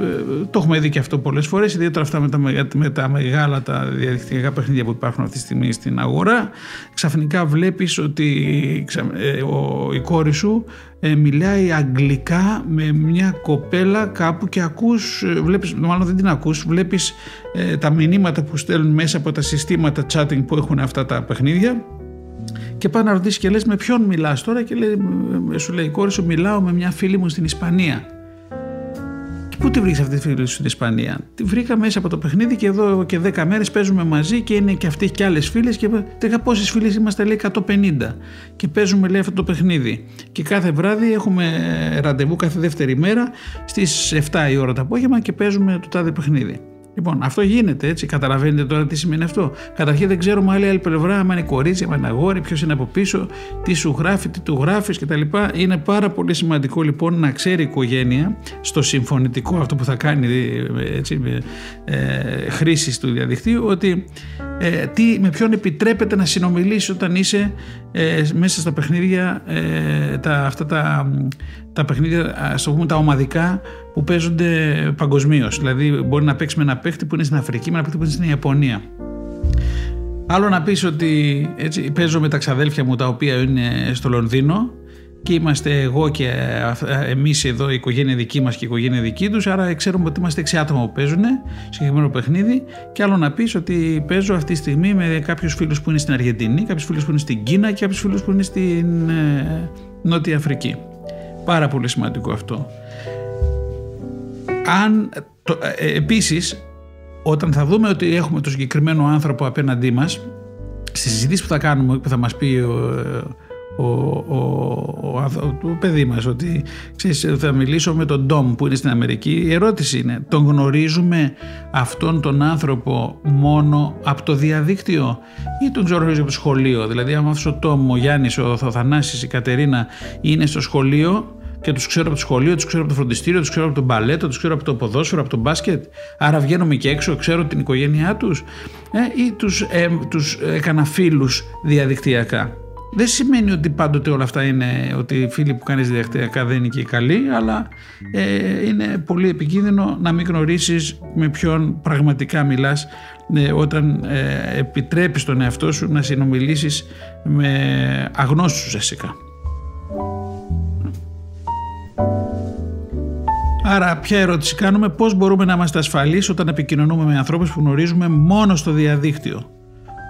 [SPEAKER 1] το έχουμε δει και αυτό πολλές φορές, ιδιαίτερα αυτά με τα, με τα μεγάλα τα διαδικτυακά παιχνίδια που υπάρχουν αυτή τη στιγμή στην αγορά. Ξαφνικά βλέπεις ότι ε, ο, η κόρη σου ε, μιλάει αγγλικά με μια κοπέλα κάπου και ακούς, βλέπεις, μάλλον δεν την ακούς, βλέπεις τα μηνύματα που στέλνουν μέσα από τα συστήματα chatting που έχουν αυτά τα παιχνίδια και πάει να ρωτήσεις και λες με ποιον μιλάς τώρα; Και λέει, σου λέει η κόρη σου μιλάω με μια φίλη μου στην Ισπανία. Πού τη βρήκες αυτή τη φίλη σου στην Ισπανία; Τη βρήκα μέσα από το παιχνίδι και εδώ και 10 μέρες παίζουμε μαζί και είναι και αυτή και άλλες φίλες. Και τελικά πόσες φίλες είμαστε, λέει 150. Και παίζουμε, λέει, αυτό το παιχνίδι. Και κάθε βράδυ έχουμε ραντεβού κάθε δεύτερη μέρα στις 7 η ώρα το απόγευμα και παίζουμε το τάδε παιχνίδι. Λοιπόν, αυτό γίνεται έτσι. Καταλαβαίνετε τώρα τι σημαίνει αυτό. Καταρχήν δεν ξέρουμε άλλη άλλη πλευρά, αν είναι κορίτσι, αν είναι αγόρι, ποιος είναι από πίσω, τι σου γράφει, τι του γράφεις κτλ. Είναι πάρα πολύ σημαντικό λοιπόν να ξέρει η οικογένεια στο συμφωνητικό αυτό που θα κάνει έτσι, ε, χρήση του διαδικτύου ότι ε, τι, με ποιον επιτρέπεται να συνομιλήσει όταν είσαι ε, μέσα στα παιχνίδια, ε, τα, αυτά τα, τα παιχνίδια, ας το πούμε τα ομαδικά που παίζονται παγκοσμίως. Δηλαδή, μπορεί να παίξεις με ένα παίχτη που είναι στην Αφρική, με ένα παίχτη που είναι στην Ιαπωνία. Άλλο να πεις ότι έτσι, παίζω με τα ξαδέλφια μου τα οποία είναι στο Λονδίνο και είμαστε εγώ και εμείς εδώ η οικογένεια δική μας και η οικογένεια δική τους άρα ξέρουμε ότι είμαστε 6 άτομα που παίζουν συγκεκριμένο παιχνίδι και άλλο να πεις ότι παίζω αυτή τη στιγμή με κάποιους φίλους που είναι στην Αργεντινή, κάποιους φίλους που είναι στην Κίνα και κάποιους φίλους που είναι στην ε, Νότια Αφρική. Πάρα πολύ σημαντικό αυτό. Αν, το, ε, ε, επίσης, όταν θα δούμε ότι έχουμε τον συγκεκριμένο άνθρωπο απέναντί μας, στη συζήτηση που θα κάνουμε, που θα μας πει ο, ο, ο, ο, παιδί μας ότι ξέρεις, θα μιλήσω με τον Ντόμ που είναι στην Αμερική η ερώτηση είναι τον γνωρίζουμε αυτόν τον άνθρωπο μόνο από το διαδίκτυο ή τον γνωρίζουμε από το σχολείο; Δηλαδή αν αυτός ο Τόμ, ο Γιάννης, ο Θανάσης, η Κατερίνα είναι στο σχολείο και τους ξέρω από το σχολείο, τους ξέρω από το φροντιστήριο, τους ξέρω από τον μπαλέτο, τους ξέρω από το ποδόσφαιρο, από το μπάσκετ. Άρα βγαίνουμε και έξω, ξέρω την οικογένειά τους ε, ή τους ε, τους έκανα φίλους διαδικτυακά; Δεν σημαίνει ότι πάντοτε όλα αυτά είναι ότι οι φίλοι που κάνεις διαδικτυακά δεν είναι και καλοί, αλλά ε, είναι πολύ επικίνδυνο να μην γνωρίσεις με ποιον πραγματικά μιλάς ε, όταν ε, επιτρέπεις τον εαυτό σου να συνομιλήσεις με αγνώστους ουσιαστικά. Άρα, ποια ερώτηση κάνουμε, πώς μπορούμε να είμαστε ασφαλείς όταν επικοινωνούμε με ανθρώπους που γνωρίζουμε μόνο στο διαδίκτυο;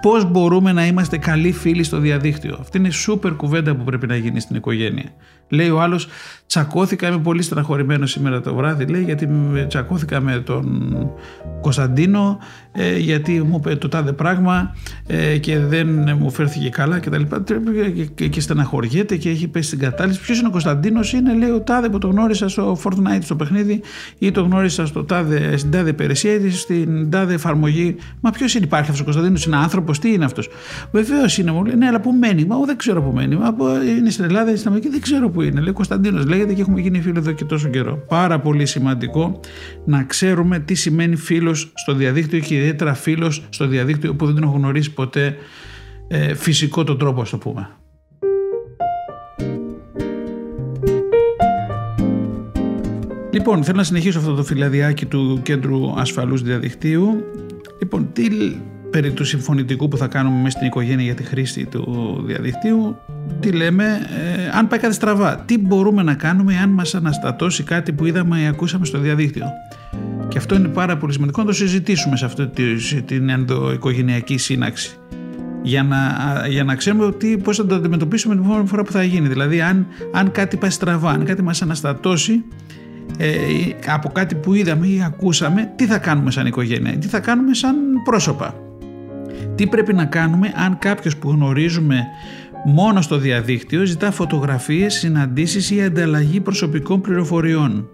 [SPEAKER 1] Πώς μπορούμε να είμαστε καλοί φίλοι στο διαδίκτυο. Αυτή είναι σούπερ κουβέντα που πρέπει να γίνει στην οικογένεια. Λέει ο άλλος, τσακώθηκα, είμαι πολύ στεναχωρημένος σήμερα το βράδυ, λέει, γιατί τσακώθηκα με τον Κωνσταντίνο, ε, γιατί μου είπε το τάδε πράγμα ε, και δεν μου φέρθηκε καλά κτλ. Και, και, και στεναχωριέται και έχει πέσει στην κατάληψη. Ποιος είναι ο Κωνσταντίνος, είναι λέει ο τάδε που το γνώρισα στο Fortnite στο παιχνίδι ή το γνώρισα στο τάδε, στην τάδε υπηρεσία ή στην τάδε εφαρμογή. Μα ποιος είναι, υπάρχει αυτός ο Κωνσταντίνος, είναι άνθρωπος, τι είναι αυτός; Βεβαίως είναι, μου λέει, ναι, αλλά που μένει. Μα δεν ξέρω που μένει. Μα, είναι στην Ελλάδα, είναι στην Αμερική, δεν ξέρω που είναι. Λέει Κωνσταντίνος, λέγεται και έχουμε γίνει φίλοι εδώ και τόσο καιρό. Πάρα πολύ σημαντικό να ξέρουμε τι σημαίνει φίλος στο διαδίκτυο και ιδιαίτερα φίλος στο διαδίκτυο που δεν τον έχω γνωρίσει ποτέ ε, φυσικό τον τρόπο, ας το πούμε. Λοιπόν, θέλω να συνεχίσω αυτό το φυλαδιάκι του Κέντρου Ασφαλούς Διαδικτύου. Λοιπόν, τι περί του συμφωνητικού που θα κάνουμε μέσα στην οικογένεια για τη χρήση του διαδικτύου, τι λέμε, ε, αν πάει κάτι στραβά, τι μπορούμε να κάνουμε αν μας αναστατώσει κάτι που είδαμε ή ακούσαμε στο διαδίκτυο; Και αυτό είναι πάρα πολύ σημαντικό να το συζητήσουμε σε αυτή την ενδοοικογενειακή σύναξη. Για να, για να ξέρουμε τι, πώς θα το αντιμετωπίσουμε την επόμενη φορά που θα γίνει. Δηλαδή αν, αν κάτι πάει στραβά, αν κάτι μας αναστατώσει ε, από κάτι που είδαμε ή ακούσαμε, τι θα κάνουμε σαν οικογένεια, τι θα κάνουμε σαν πρόσωπα; Τι πρέπει να κάνουμε αν κάποιος που γνωρίζουμε μόνο στο διαδίκτυο ζητά φωτογραφίες, συναντήσεις ή ανταλλαγή προσωπικών πληροφοριών.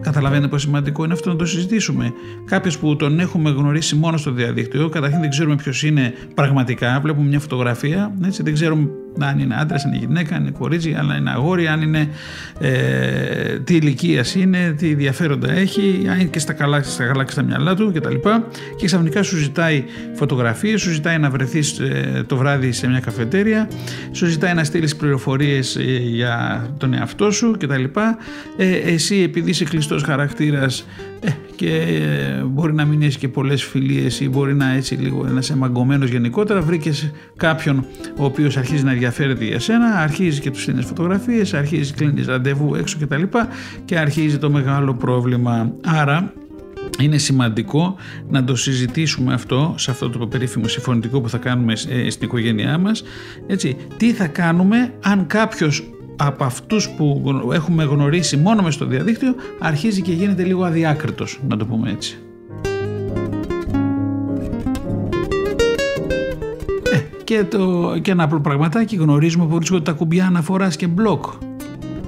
[SPEAKER 1] Καταλαβαίνετε πόσο σημαντικό είναι αυτό να το συζητήσουμε. Κάποιος που τον έχουμε γνωρίσει μόνο στο διαδίκτυο, καταρχήν δεν ξέρουμε ποιος είναι πραγματικά. Βλέπουμε μια φωτογραφία, έτσι, δεν ξέρουμε Αν είναι άντρας, αν είναι γυναίκα, αν είναι κορίτσι, αν είναι αγόρι, αν είναι ε, τι ηλικίας είναι, τι ενδιαφέροντα έχει, αν είναι και στα καλά, στα καλά και στα μυαλά του κτλ. Και ξαφνικά σου ζητάει φωτογραφίες, σου ζητάει να βρεθείς ε, το βράδυ σε μια καφετέρια, σου ζητάει να στείλεις πληροφορίες ε, για τον εαυτό σου κτλ. Ε, εσύ επειδή είσαι κλειστός χαρακτήρας ε, και μπορεί να μην έχει και πολλές φιλίες ή μπορεί να έτσι λίγο να είσαι μαγκωμένος γενικότερα. Βρήκες κάποιον ο οποίος αρχίζει να ενδιαφέρεται για σένα αρχίζει και τους στείλει φωτογραφίες αρχίζει κλείνεις ραντεβού έξω κτλ και, και αρχίζει το μεγάλο πρόβλημα. Άρα είναι σημαντικό να το συζητήσουμε αυτό σε αυτό το περίφημο συμφωνητικό που θα κάνουμε ε, στην οικογένειά μας. Έτσι, τι θα κάνουμε αν κάποιος από αυτούς που έχουμε γνωρίσει μόνο μες στο διαδίκτυο αρχίζει και γίνεται λίγο αδιάκριτος να το πούμε έτσι. Ε, και, το, και ένα απλό πραγματάκι γνωρίζουμε πολύ ότι τα κουμπιά αναφοράς και μπλοκ.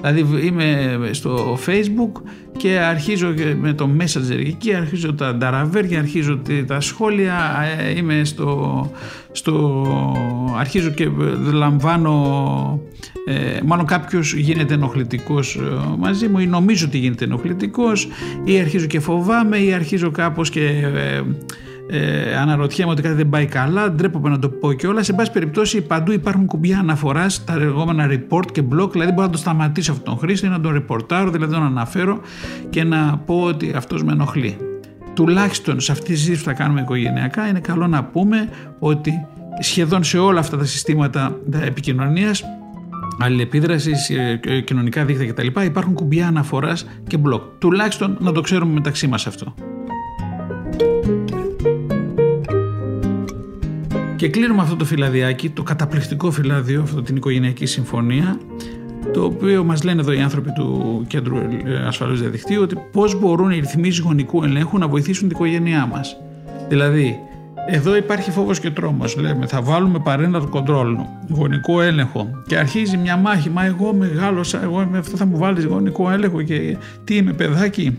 [SPEAKER 1] Δηλαδή είμαι στο facebook και αρχίζω με το messenger εκεί, αρχίζω τα νταραβέρια, αρχίζω τα σχόλια, ε, είμαι στο, στο αρχίζω και λαμβάνω ε, μάλλον κάποιος γίνεται ενοχλητικός ε, μαζί μου ή νομίζω ότι γίνεται ενοχλητικός ή αρχίζω και φοβάμαι ή αρχίζω κάπως και ε, ε, αναρωτιέμαι ότι κάτι δεν πάει καλά, ντρέπομαι να το πω και όλα. Σε πάση περιπτώσει, παντού υπάρχουν κουμπιά αναφοράς, τα λεγόμενα report και blog, δηλαδή μπορώ να το σταματήσω αυτόν τον χρήστη, να τον ρεπορτάρω, δηλαδή να τον αναφέρω και να πω ότι αυτός με ενοχλεί. Τουλάχιστον σε αυτή τη συζήτηση που θα κάνουμε οικογενειακά, είναι καλό να πούμε ότι σχεδόν σε όλα αυτά τα συστήματα επικοινωνίας αλληλεπίδρασης, ε, κοινωνικά δίκτυα κτλ. Υπάρχουν κουμπιά αναφοράς και blog. Τουλάχιστον να το ξέρουμε μεταξύ μας αυτό. Και κλείνουμε αυτό το φυλαδιάκι, το καταπληκτικό φυλάδιο, αυτό την οικογενειακή συμφωνία, το οποίο μας λένε εδώ οι άνθρωποι του Κέντρου Ασφαλούς Διαδικτύου ότι πώς μπορούν οι ρυθμίσεις γονικού ελέγχου να βοηθήσουν την οικογένειά μας. Δηλαδή, εδώ υπάρχει φόβος και τρόμος. Λέμε, θα βάλουμε parental control, γονικό έλεγχο. Και αρχίζει μια μάχη. Μα εγώ μεγάλωσα, εγώ με αυτό θα μου βάλεις γονικό έλεγχο και τι είμαι παιδάκι;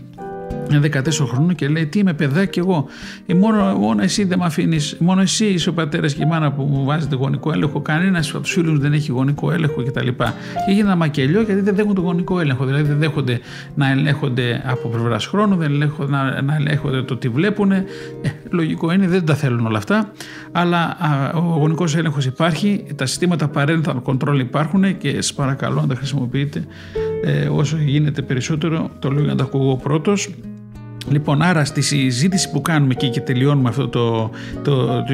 [SPEAKER 1] Είναι 14 χρόνων και λέει: Τι είμαι παιδάκι εγώ. Ε, μόνο, μόνο εσύ δεν με αφήνεις. Μόνο εσύ είσαι ο πατέρας και η μάνα που μου βάζετε γονικό έλεγχο. Κανένας από τους φίλους δεν έχει γονικό έλεγχο κτλ. Και, και γίνεται ένα μακελιό γιατί δεν δέχονται το γονικό έλεγχο. Δηλαδή δεν δέχονται να ελέγχονται από πλευράς χρόνου, δεν ελέγχονται να, να ελέγχονται το τι βλέπουν. Ε, λογικό είναι, δεν τα θέλουν όλα αυτά. Αλλά α, ο γονικός έλεγχος υπάρχει, τα συστήματα parental control υπάρχουν και σας παρακαλώ να τα χρησιμοποιείτε ε, όσο γίνεται περισσότερο. Το λέω για να τα ακούω πρώτος. Λοιπόν, άρα στη συζήτηση που κάνουμε και, και τελειώνουμε αυτό το, το, το,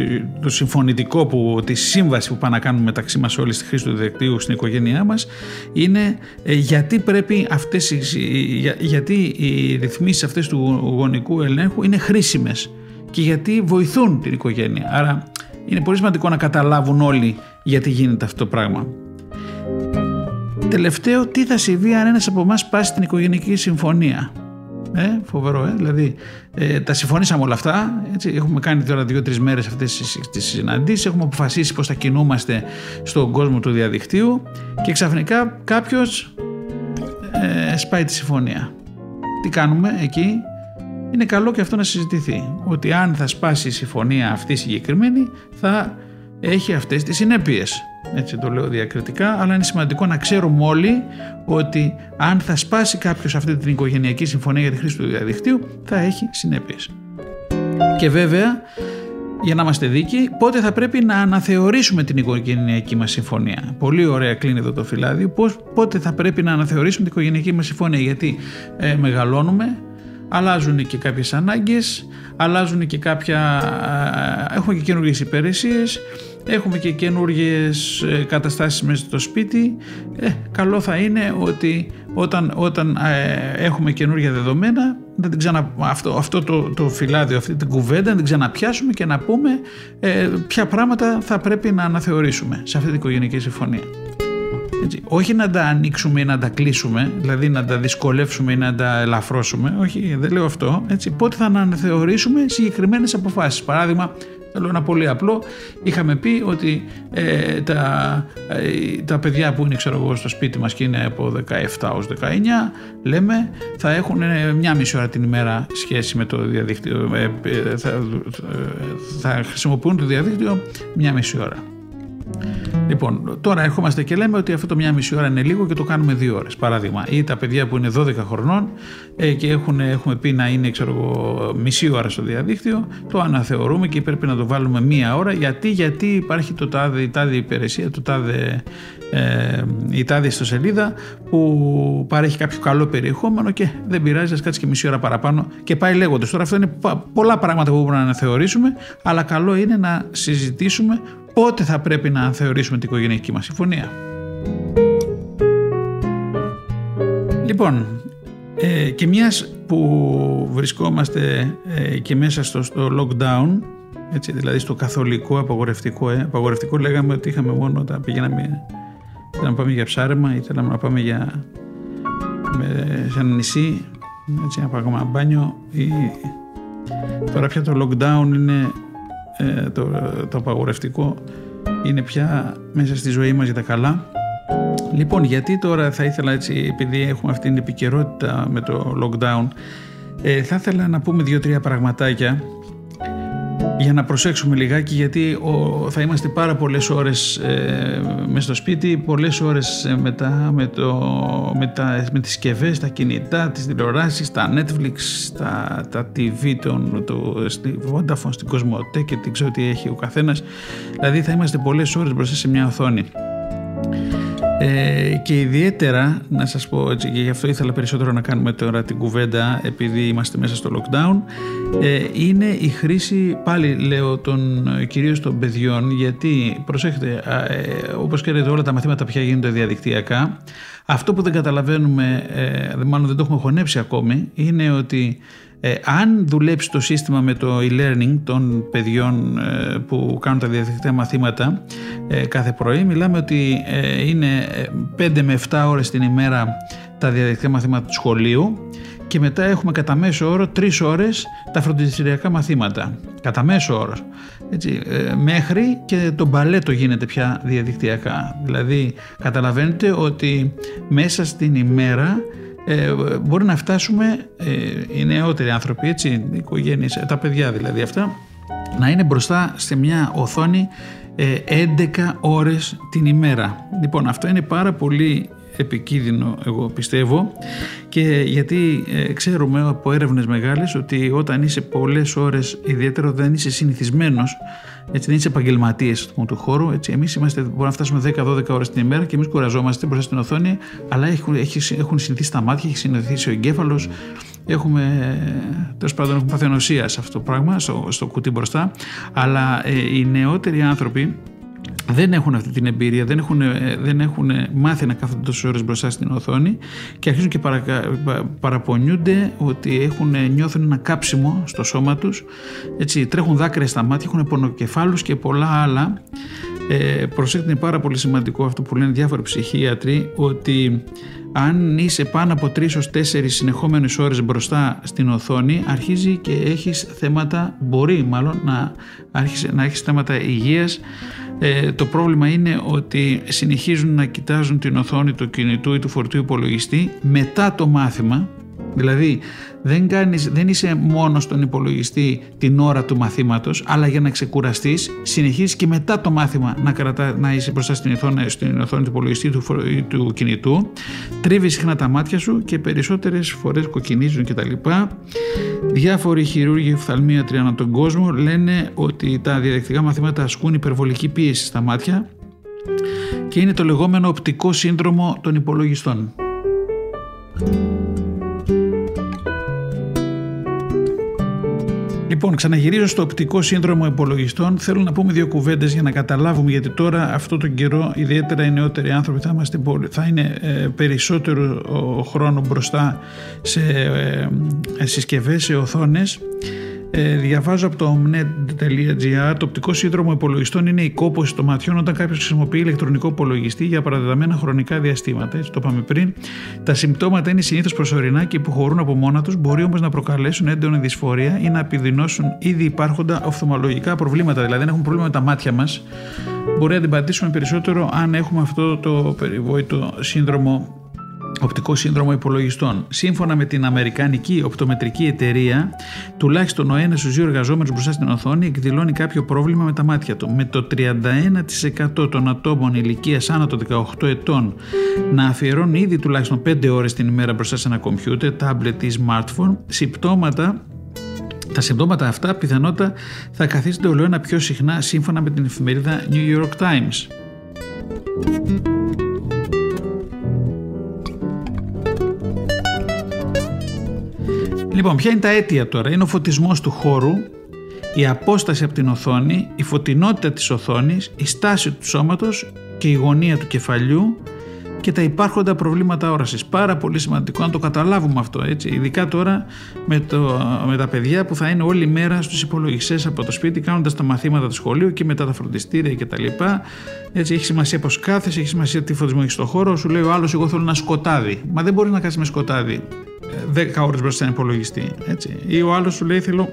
[SPEAKER 1] το, συμφωνητικό που, τη σύμβαση που πάμε να κάνουμε μεταξύ μας όλοι στη χρήση του διαδικτύου στην οικογένειά μας είναι ε, γιατί πρέπει αυτές για, γιατί οι ρυθμίσεις αυτές του γονικού ελέγχου είναι χρήσιμες και γιατί βοηθούν την οικογένεια. Άρα είναι πολύ σημαντικό να καταλάβουν όλοι γιατί γίνεται αυτό το πράγμα. Τελευταίο, τι θα συμβεί αν ένας από εμάς πάσει την οικογενειακή συμφωνία; Ε, φοβερό, ε. Δηλαδή, ε, τα συμφωνήσαμε όλα αυτά. Έτσι, έχουμε κάνει τώρα δύο-τρεις μέρες αυτές τις συναντήσεις. Έχουμε αποφασίσει πώς θα κινούμαστε στον κόσμο του διαδικτύου και ξαφνικά κάποιος ε, σπάει τη συμφωνία. Τι κάνουμε εκεί, είναι καλό και αυτό να συζητηθεί. Ότι αν θα σπάσει η συμφωνία αυτή συγκεκριμένη, θα έχει αυτές τις συνέπειες. Έτσι το λέω διακριτικά, αλλά είναι σημαντικό να ξέρουμε όλοι ότι αν θα σπάσει κάποιος αυτή την οικογενειακή συμφωνία για τη χρήση του διαδικτύου, θα έχει συνέπειες. Και βέβαια, για να είμαστε δίκαιοι, πότε θα πρέπει να αναθεωρήσουμε την οικογενειακή μας συμφωνία. Πολύ ωραία κλείνει εδώ το φυλάδιο. Πώς, πότε θα πρέπει να αναθεωρήσουμε την οικογενειακή μας συμφωνία, γιατί ε, μεγαλώνουμε, αλλάζουν και κάποιες ανάγκες, αλλάζουν και κάποια, ε, έχουμε και καινούργιες υπηρεσίες, έχουμε και καινούργιες ε, καταστάσεις μέσα στο σπίτι. Ε, καλό θα είναι ότι όταν, όταν ε, έχουμε καινούργια δεδομένα να την ξανα, αυτό, αυτό το, το φυλάδιο, αυτή την κουβέντα να την ξαναπιάσουμε και να πούμε ε, ποια πράγματα θα πρέπει να αναθεωρήσουμε σε αυτή την οικογενειακή συμφωνία. Έτσι. Όχι να τα ανοίξουμε ή να τα κλείσουμε, δηλαδή να τα δυσκολεύσουμε ή να τα ελαφρώσουμε. Όχι, δεν λέω αυτό. Έτσι. Πότε θα αναθεωρήσουμε συγκεκριμένες αποφάσεις. Παράδειγμα, Θέλω ένα πολύ απλό. Είχαμε πει ότι ε, τα, ε, τα παιδιά που είναι ξέρω εγώ, στο σπίτι μας και είναι από 17 ως 19 λέμε θα έχουν ε, μια μισή ώρα την ημέρα σχέση με το διαδίκτυο. Ε, θα, θα χρησιμοποιούν το διαδίκτυο μια μισή ώρα. Λοιπόν, τώρα ερχόμαστε και λέμε ότι αυτό το μια μισή ώρα είναι λίγο και το κάνουμε δύο ώρες. Παράδειγμα, ή τα παιδιά που είναι 12 χρονών ε, και έχουν, έχουμε πει να είναι ξέρω, μισή ώρα στο διαδίκτυο, το αναθεωρούμε και πρέπει να το βάλουμε μία ώρα. Γιατί, γιατί υπάρχει το τάδε, η τάδε υπηρεσία, το τάδε, ε, η τάδε ιστοσελίδα που παρέχει κάποιο καλό περιεχόμενο και δεν πειράζει, ας κάτσει και μισή ώρα παραπάνω και πάει λέγοντας. Τώρα, αυτό είναι πολλά πράγματα που μπορούμε να αναθεωρήσουμε, αλλά καλό είναι να συζητήσουμε πότε θα πρέπει να θεωρήσουμε την οικογενειακή μας συμφωνία. Λοιπόν, ε, και μιας που βρισκόμαστε ε, και μέσα στο, στο lockdown, έτσι, δηλαδή στο καθολικό απαγορευτικό, ε, απαγορευτικό λέγαμε ότι είχαμε μόνο όταν πηγαίναμε θέλαμε να πάμε για ψάρεμα ή θέλαμε να πάμε για, με, σε ένα νησί, έτσι, να πάμε μπάνιο ή, τώρα πια το lockdown είναι ε, το, το απαγορευτικό είναι πια μέσα στη ζωή μας για τα καλά. Λοιπόν, γιατί τώρα θα ήθελα έτσι, επειδή έχουμε αυτή την επικαιρότητα με το lockdown, ε, θα ήθελα να πούμε δύο-τρία πραγματάκια για να προσέξουμε λιγάκι γιατί ο, θα είμαστε πάρα πολλές ώρες ε, μέσα στο σπίτι, πολλές ώρες ε, μετά με, το, με, τα, με τις συσκευέ, τα κινητά, τις τηλεοράσεις, τα Netflix, τα, τα TV, τον, το, στη Vodafone, στην Κοσμοτέ και τι ξέρω τι έχει ο καθένας. Δηλαδή θα είμαστε πολλές ώρες μπροστά σε μια οθόνη. Ε, και ιδιαίτερα να σας πω έτσι και γι' αυτό ήθελα περισσότερο να κάνουμε τώρα την κουβέντα επειδή είμαστε μέσα στο lockdown ε, είναι η χρήση πάλι λέω των, κυρίως των παιδιών γιατί προσέχετε ε, όπως ξέρετε όλα τα μαθήματα πια γίνονται διαδικτυακά αυτό που δεν καταλαβαίνουμε ε, μάλλον δεν το έχουμε χωνέψει ακόμη είναι ότι ε, αν δουλέψει το σύστημα με το e-learning των παιδιών ε, που κάνουν τα διαδικτυακά μαθήματα ε, κάθε πρωί, μιλάμε ότι είναι 5 με 7 ώρες την ημέρα τα διαδικτυακά μαθήματα του σχολείου και μετά έχουμε κατά μέσο όρο 3 ώρες τα φροντιστηριακά μαθήματα. Κατά μέσο όρο. Έτσι, μέχρι και το μπαλέτο γίνεται πια διαδικτυακά. Δηλαδή καταλαβαίνετε ότι μέσα στην ημέρα ε, μπορεί να φτάσουμε ε, οι νεότεροι άνθρωποι, έτσι, οι οικογένειες, τα παιδιά δηλαδή αυτά, να είναι μπροστά σε μια οθόνη 11 ε, ώρες την ημέρα. Λοιπόν, αυτό είναι πάρα πολύ επικίνδυνο εγώ πιστεύω και γιατί ε, ξέρουμε από έρευνες μεγάλες ότι όταν είσαι πολλές ώρες ιδιαίτερα δεν είσαι συνηθισμένος έτσι δεν είσαι επαγγελματίες του χώρου. Έτσι, εμείς είμαστε, μπορούμε να φτάσουμε 10-12 ώρες την ημέρα και εμείς κουραζόμαστε μπροστά στην οθόνη, αλλά έχουν, έχουν συνηθίσει τα μάτια, έχει συνηθίσει ο εγκέφαλος. Έχουμε, τέλος πάντων, έχουμε παθενοσία σε αυτό το πράγμα, στο, στο κουτί μπροστά. Αλλά ε, οι νεότεροι άνθρωποι δεν έχουν αυτή την εμπειρία, δεν έχουν, δεν έχουν μάθει να κάθονται τόσες ώρες μπροστά στην οθόνη και αρχίζουν και παρα, παραπονιούνται ότι έχουν, νιώθουν ένα κάψιμο στο σώμα τους. τρέχουν δάκρυα στα μάτια, έχουν πονοκεφάλους και πολλά άλλα. Ε, προσέξτε, είναι πάρα πολύ σημαντικό αυτό που λένε διάφοροι ψυχίατροι, ότι αν είσαι πάνω από 3 ως 4 συνεχόμενες ώρες μπροστά στην οθόνη αρχίζει και έχεις θέματα, μπορεί μάλλον να, άρχισε, να έχεις θέματα υγείας ε, το πρόβλημα είναι ότι συνεχίζουν να κοιτάζουν την οθόνη του κινητού ή του φορτίου υπολογιστή μετά το μάθημα. Δηλαδή δεν, κάνεις, δεν είσαι μόνος στον υπολογιστή την ώρα του μαθήματος αλλά για να ξεκουραστείς συνεχίζεις και μετά το μάθημα να, κρατά, να είσαι μπροστά στην οθόνη, στην οθόνη του υπολογιστή του, του κινητού τρίβεις συχνά τα μάτια σου και περισσότερες φορές κοκκινίζουν κτλ. Διάφοροι χειρούργοι οφθαλμίατροι ανά τον κόσμο λένε ότι τα διαδεκτικά μαθήματα ασκούν υπερβολική πίεση στα μάτια και είναι το λεγόμενο οπτικό σύνδρομο των υπολογιστών. Λοιπόν, ξαναγυρίζω στο οπτικό σύνδρομο υπολογιστών. Θέλω να πούμε δύο κουβέντες για να καταλάβουμε, γιατί τώρα αυτό τον καιρό, ιδιαίτερα οι νεότεροι άνθρωποι, θα, είμαστε, θα είναι ε, περισσότερο χρόνο μπροστά σε ε, συσκευές, σε οθόνες. Ε, διαβάζω από το omnet.gr το οπτικό σύνδρομο υπολογιστών είναι η κόπωση των ματιών όταν κάποιος χρησιμοποιεί ηλεκτρονικό υπολογιστή για παραδεδομένα χρονικά διαστήματα. Έτσι το είπαμε πριν. Τα συμπτώματα είναι συνήθως προσωρινά και υποχωρούν από μόνα τους, μπορεί όμως να προκαλέσουν έντονη δυσφορία ή να επιδεινώσουν ήδη υπάρχοντα οφθαλμολογικά προβλήματα. Δηλαδή, αν έχουμε πρόβλημα με τα μάτια μας, μπορεί να την πατήσουμε περισσότερο αν έχουμε αυτό το περιβόητο σύνδρομο οπτικό σύνδρομο υπολογιστών. Σύμφωνα με την Αμερικανική Οπτομετρική Εταιρεία, τουλάχιστον ο ένας στους δύο εργαζόμενους μπροστά στην οθόνη εκδηλώνει κάποιο πρόβλημα με τα μάτια του. Με το 31% των ατόμων ηλικίας άνω των 18 ετών να αφιερώνουν ήδη τουλάχιστον 5 ώρες την ημέρα μπροστά σε ένα κομπιούτερ, tablet ή smartphone, συμπτώματα τα συμπτώματα αυτά πιθανότατα θα καθίσονται όλο ένα πιο συχνά σύμφωνα με την εφημερίδα New York Times. Λοιπόν, ποια είναι τα αίτια τώρα; Είναι ο φωτισμός του χώρου, η απόσταση από την οθόνη, η φωτεινότητα της οθόνης, η στάση του σώματος και η γωνία του κεφαλιού και τα υπάρχοντα προβλήματα όρασης. Πάρα πολύ σημαντικό να το καταλάβουμε αυτό, έτσι. Ειδικά τώρα με, το, με τα παιδιά που θα είναι όλη μέρα στους υπολογιστές από το σπίτι κάνοντας τα μαθήματα του σχολείου και μετά τα φροντιστήρια κτλ. Έτσι έχει σημασία πως κάθεσαι, έχει σημασία τι φωτισμό έχεις στο χώρο. Σου λέει ο άλλος εγώ θέλω ένα σκοτάδι. Μα δεν μπορεί να κάτσει με σκοτάδι 10 ώρες μπροστά στον υπολογιστή. Έτσι. Ή ο άλλος σου λέει θέλω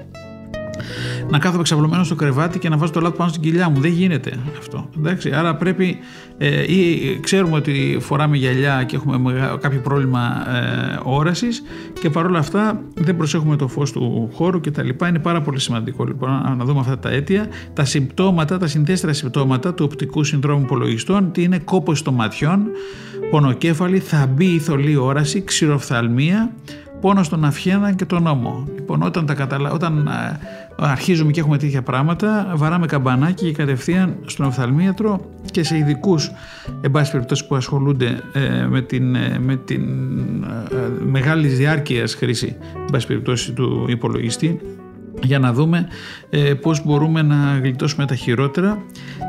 [SPEAKER 1] να κάθομαι ξαπλωμένο στο κρεβάτι και να βάζω το λάθο πάνω στην κοιλιά μου. Δεν γίνεται αυτό. Εντάξει, άρα πρέπει ε, ή ξέρουμε ότι φοράμε γυαλιά και έχουμε κάποιο πρόβλημα ε, όρασης και παρόλα αυτά δεν προσέχουμε το φως του χώρου και τα λοιπά. Είναι πάρα πολύ σημαντικό λοιπόν να δούμε αυτά τα αίτια. Τα συμπτώματα, τα συνδέστερα συμπτώματα του οπτικού συνδρόμου υπολογιστών, τι είναι κόπος των ματιών, πονοκέφαλη, θα μπει η θολή όραση, ξηροφθαλμία, πόνο στον αυχένα και τον ώμο. Λοιπόν, όταν, τα καταλα... όταν ε, αρχίζουμε και έχουμε τέτοια πράγματα, βαράμε καμπανάκι και κατευθείαν στον οφθαλμίατρο και σε ειδικούς εν πάση περιπτώσει που ασχολούνται ε, με την, ε, με την μεγάλης διάρκειας χρήση εν πάση περιπτώσει του υπολογιστή για να δούμε ε, πώς μπορούμε να γλιτώσουμε τα χειρότερα,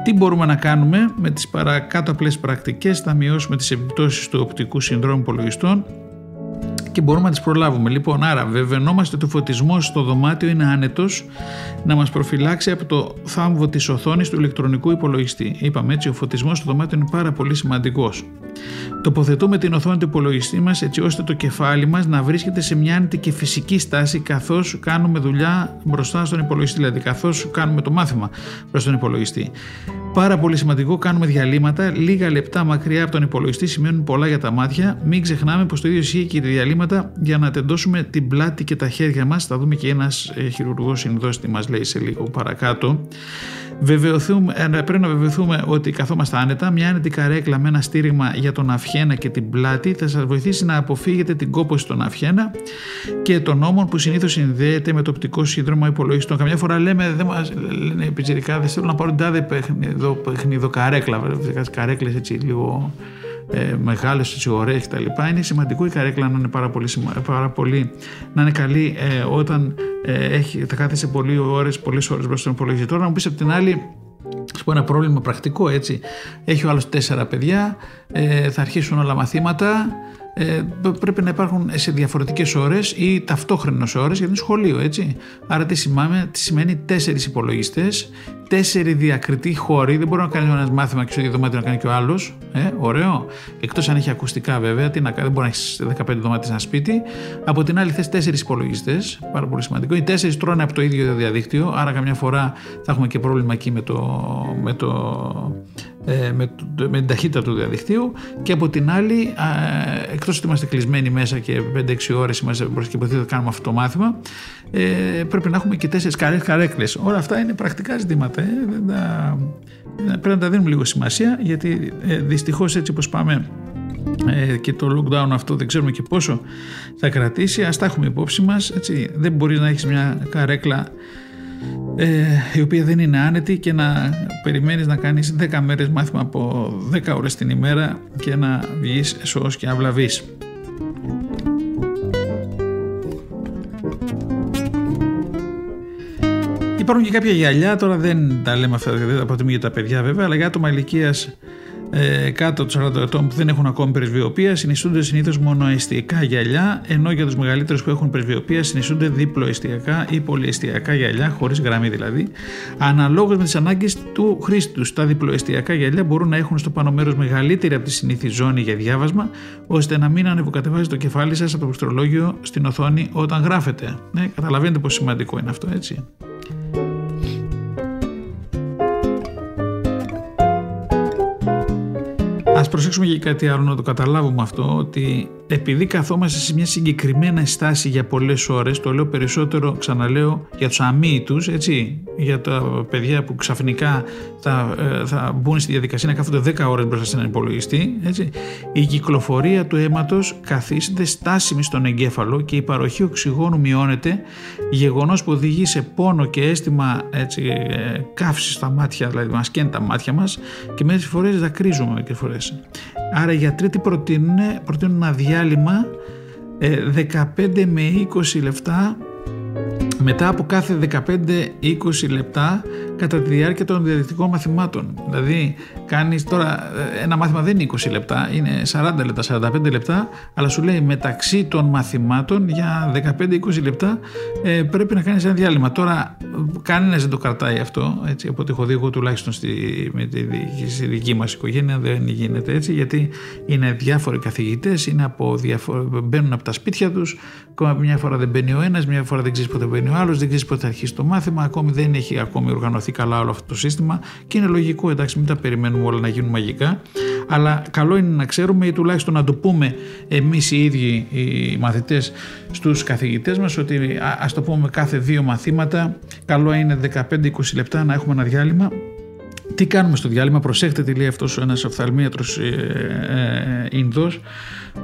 [SPEAKER 1] τι μπορούμε να κάνουμε με τις παρακάτω απλές πρακτικές, θα μειώσουμε τις επιπτώσεις του οπτικού συνδρόμου υπολογιστών και μπορούμε να τις προλάβουμε. Λοιπόν, άρα βεβαινόμαστε ότι ο φωτισμός στο δωμάτιο είναι άνετος να μας προφυλάξει από το θάμβο της οθόνης του ηλεκτρονικού υπολογιστή. Είπαμε έτσι, ο φωτισμός στο δωμάτιο είναι πάρα πολύ σημαντικός. Τοποθετούμε την οθόνη του υπολογιστή μας έτσι ώστε το κεφάλι μας να βρίσκεται σε μια άνετη και φυσική στάση καθώς κάνουμε δουλειά μπροστά στον υπολογιστή, δηλαδή καθώς κάνουμε το μάθημα προς τον υπολογιστή. Πάρα πολύ σημαντικό, κάνουμε διαλύματα. Λίγα λεπτά μακριά από τον υπολογιστή σημαίνουν πολλά για τα μάτια. Μην ξεχνάμε πως το ίδιο ισχύει και τα διαλύματα για να τεντώσουμε την πλάτη και τα χέρια μας. Θα δούμε και ένας ε, χειρουργός συνδό τι μας λέει σε λίγο παρακάτω. Βεβαιωθούμε, ε, πρέπει να βεβαιωθούμε ότι καθόμαστε άνετα. Μια άνετη καρέκλα με ένα στήριγμα για τον αυχένα και την πλάτη θα σας βοηθήσει να αποφύγετε την κόπωση στον αυχένα και των ώμων που συνήθως συνδέεται με το οπτικό σύνδρομο υπολογιστών. Καμιά φορά λέμε, δεν μας λένε οι δεν θέλω να πάρω την τάδε παιχνίδο καρέκλα, βέβαια, καρέκλες έτσι λίγο ε, μεγάλες έτσι ωραίες τα λοιπά είναι σημαντικό η καρέκλα να είναι πάρα πολύ, πάρα πολύ να είναι καλή ε, όταν ε, έχει, θα κάθεσαι πολλές ώρες, πολλές ώρες μπροστά στον υπολογιστή. Τώρα να μου πεις από την άλλη σου πω ένα πρόβλημα πρακτικό έτσι. Έχει ο άλλος τέσσερα παιδιά, ε, θα αρχίσουν όλα μαθήματα, ε, πρέπει να υπάρχουν σε διαφορετικές ώρες ή ταυτόχρονες ώρες γιατί είναι σχολείο έτσι. Άρα τι σημαίνει, τι σημαίνει τέσσερις υπολογιστές, τέσσερι διακριτοί χώροι, δεν μπορεί να κάνει ένας μάθημα και στο ίδιο δωμάτιο να κάνει και ο άλλος. Ε, ωραίο. Εκτός αν έχει ακουστικά βέβαια, τι να κάνει, δεν μπορεί να έχεις 15 δωμάτια ένα σπίτι. Από την άλλη θες τέσσερις υπολογιστές, πάρα πολύ σημαντικό. Οι τέσσερις τρώνε από το ίδιο διαδίκτυο, άρα καμιά φορά θα έχουμε και πρόβλημα εκεί με το, με το ε, με, με την ταχύτητα του διαδικτύου και από την άλλη εκτός ότι είμαστε κλεισμένοι μέσα και 5-6 ώρες είμαστε προσκυποθεί να κάνουμε αυτό το μάθημα ε, πρέπει να έχουμε και 4 καρέ, καρέκλες. Όλα αυτά είναι πρακτικά ζητήματα ε, πρέπει να τα δίνουμε λίγο σημασία γιατί ε, δυστυχώς έτσι όπως πάμε ε, και το lockdown αυτό δεν ξέρουμε και πόσο θα κρατήσει ας τα έχουμε υπόψη μας έτσι, δεν μπορεί να έχεις μια καρέκλα ε, η οποία δεν είναι άνετη και να περιμένεις να κάνεις 10 μέρες μάθημα από 10 ώρες την ημέρα και να βγεις σώος και αυλαβείς. Υπάρχουν και κάποια γυαλιά, τώρα δεν τα λέμε αυτά, δεν τα προτιμούμε για τα παιδιά βέβαια, αλλά για άτομα ηλικίας ε, κάτω των 40 ετών που δεν έχουν ακόμη πρεσβειοποία συνιστούνται συνήθως μονοαιστιακά γυαλιά, ενώ για τους μεγαλύτερους που έχουν πρεσβειοποία συνιστούνται διπλοαιστιακά ή πολυαιστιακά γυαλιά, χωρίς γραμμή δηλαδή, αναλόγως με τις ανάγκες του χρήστη του. Τα διπλοαιστιακά γυαλιά μπορούν να έχουν στο πάνω μέρος μεγαλύτερη από τη συνήθι ζώνη για διάβασμα, ώστε να μην ανεβοκατεβάζει το κεφάλι σας από το πληκτρολόγιο στην οθόνη όταν γράφετε. Ναι, καταλαβαίνετε πόσο σημαντικό είναι αυτό, έτσι. Ας προσέξουμε και κάτι άλλο να το καταλάβουμε αυτό ότι επειδή καθόμαστε σε μια συγκεκριμένα στάση για πολλές ώρες το λέω περισσότερο ξαναλέω για τους αμύητους έτσι για τα παιδιά που ξαφνικά θα, ε, θα μπουν στη διαδικασία να κάθονται 10 ώρες μπροστά σε έναν υπολογιστή έτσι, η κυκλοφορία του αίματος καθίσταται στάσιμη στον εγκέφαλο και η παροχή οξυγόνου μειώνεται γεγονός που οδηγεί σε πόνο και αίσθημα έτσι, ε, καύσης στα μάτια δηλαδή μας καίνει τα μάτια μας και μερικές φορές δακρύζουμε μερικές φορές άρα οι γιατροί τι προτείνουν, προτείνουν ένα διάλειμμα 15 ε, με 20 λεπτά μετά από κάθε 15-20 λεπτά κατά τη διάρκεια των διαδικτικών μαθημάτων. Δηλαδή, κάνεις τώρα ε, ένα μάθημα δεν είναι 20 λεπτά, είναι 40 λεπτά, 45 λεπτά, αλλά σου λέει μεταξύ των μαθημάτων για 15-20 λεπτά ε, πρέπει να κάνεις ένα διάλειμμα. Τώρα, κανένας δεν το κρατάει αυτό, έτσι, από ό,τι έχω δει εγώ τουλάχιστον στη, με τη, στη δική μας οικογένεια δεν γίνεται έτσι, γιατί είναι διάφοροι καθηγητές, είναι από διαφο- μπαίνουν από τα σπίτια τους, μια φορά δεν μπαίνει ο ένας, μια φορά δεν ξέρεις πότε μπαίνει ο άλλος, δεν ξέρεις πότε θα αρχίσει το μάθημα, ακόμη δεν έχει ακόμη οργανωθεί καλά όλο αυτό το σύστημα και είναι λογικό εντάξει μην τα περιμένουμε όλα να γίνουν μαγικά αλλά καλό είναι να ξέρουμε ή τουλάχιστον να το πούμε εμείς οι ίδιοι οι μαθητές στους καθηγητές μας ότι ας το πούμε κάθε δύο μαθήματα καλό είναι 15-20 λεπτά να έχουμε ένα διάλειμμα. Τι κάνουμε στο διάλειμμα, προσέχτε τι λέει αυτός ένας οφθαλμίατρος ε, ε, Ινδός,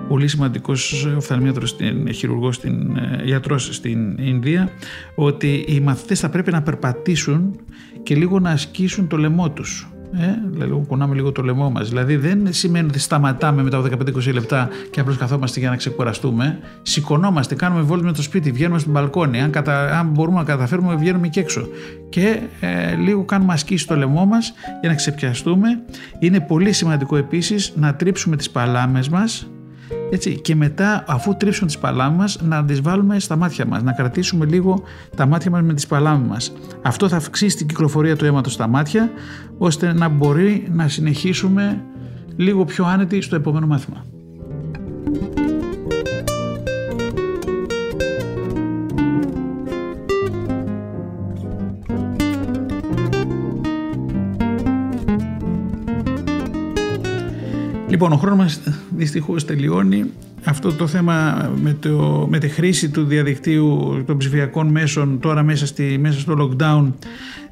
[SPEAKER 1] πολύ σημαντικός οφθαλμίατρος, στην, χειρουργός, στην, ε, γιατρός στην Ινδία, ότι οι μαθητές θα πρέπει να περπατήσουν και λίγο να ασκήσουν το λαιμό τους. Ε, δηλαδή, κουνάμε λίγο το λαιμό μας. Δηλαδή, δεν σημαίνει ότι σταματάμε μετά από 15-20 λεπτά και απλώς καθόμαστε για να ξεκουραστούμε. Σηκωνόμαστε, κάνουμε βόλτες με το σπίτι, βγαίνουμε στην μπαλκόνι. Αν, κατα... αν μπορούμε να καταφέρουμε, βγαίνουμε και έξω. Και ε, λίγο κάνουμε ασκήσεις στο λαιμό μας για να ξεπιαστούμε. Είναι πολύ σημαντικό επίσης να τρίψουμε τις παλάμες μας έτσι, και μετά αφού τρίψουν τις παλάμες μας να τις βάλουμε στα μάτια μας, να κρατήσουμε λίγο τα μάτια μας με τις παλάμες μας. Αυτό θα αυξήσει την κυκλοφορία του αίματος στα μάτια ώστε να μπορεί να συνεχίσουμε λίγο πιο άνετοι στο επόμενο μάθημα. Λοιπόν, ο χρόνος μας δυστυχώς τελειώνει. Αυτό το θέμα με, το, με τη χρήση του διαδικτύου των ψηφιακών μέσων τώρα μέσα, στη, μέσα στο lockdown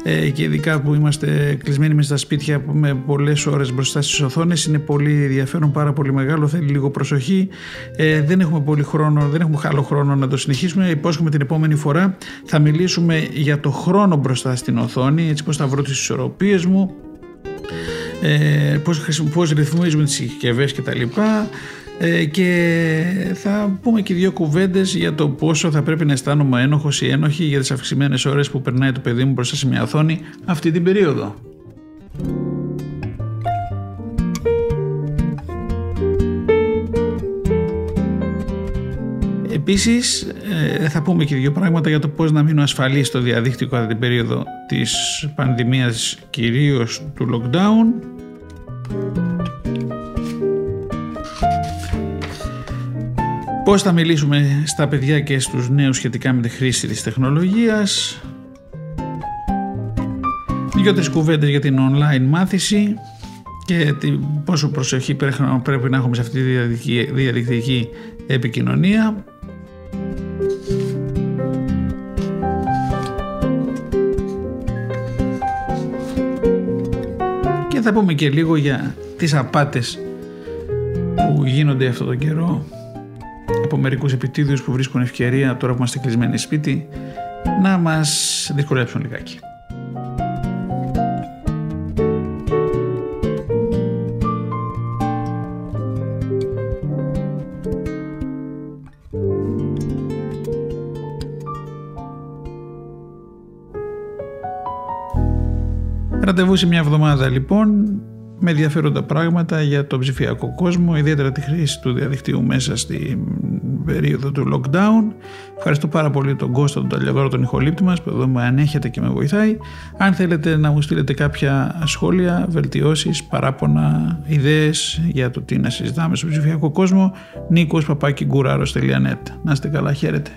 [SPEAKER 1] ε, και ειδικά που είμαστε κλεισμένοι μέσα στα σπίτια με πολλές ώρες μπροστά στις οθόνες είναι πολύ ενδιαφέρον, πάρα πολύ μεγάλο, θέλει λίγο προσοχή. Ε, δεν έχουμε πολύ χρόνο, δεν έχουμε άλλο χρόνο να το συνεχίσουμε. Υπόσχομαι την επόμενη φορά θα μιλήσουμε για το χρόνο μπροστά στην οθόνη, έτσι πώς θα βρω τις ισορροπίες μου, ε, πώς, πώς ρυθμίζουμε τις συσκευές και τα λοιπά ε, και θα πούμε και δύο κουβέντες για το πόσο θα πρέπει να αισθάνομαι ένοχος ή ένοχη για τις αυξημένες ώρες που περνάει το παιδί μου μπροστά σε μια οθόνη αυτή την περίοδο. Επίσης ε, θα πούμε και δύο πράγματα για το πώς να μείνω ασφαλής στο διαδίκτυο κατά την περίοδο της πανδημίας κυρίως του lockdown Πώς θα μιλήσουμε στα παιδιά και στους νέους σχετικά με τη χρήση της τεχνολογίας. Δύο-τρεις κουβέντες για την online μάθηση και πόσο προσοχή πρέπει να έχουμε σε αυτή τη διαδικτυακή επικοινωνία. Θα πούμε και λίγο για τις απάτες που γίνονται αυτό τον καιρό από μερικούς επιτίδιου που βρίσκουν ευκαιρία τώρα που είμαστε κλεισμένοι σπίτι να μας δυσκολέψουν λιγάκι. Ραντεβού σε μια εβδομάδα λοιπόν με ενδιαφέροντα πράγματα για το ψηφιακό κόσμο, ιδιαίτερα τη χρήση του διαδικτύου μέσα στην περίοδο του lockdown. Ευχαριστώ πάρα πολύ τον Κώστα, τον Ταλιαδόρο, τον ηχολήπτη μας που εδώ με ανέχεται και με βοηθάει. Αν θέλετε να μου στείλετε κάποια σχόλια, βελτιώσεις, παράπονα, ιδέες για το τι να συζητάμε στο ψηφιακό κόσμο, νίκος Να είστε καλά, χαίρετε.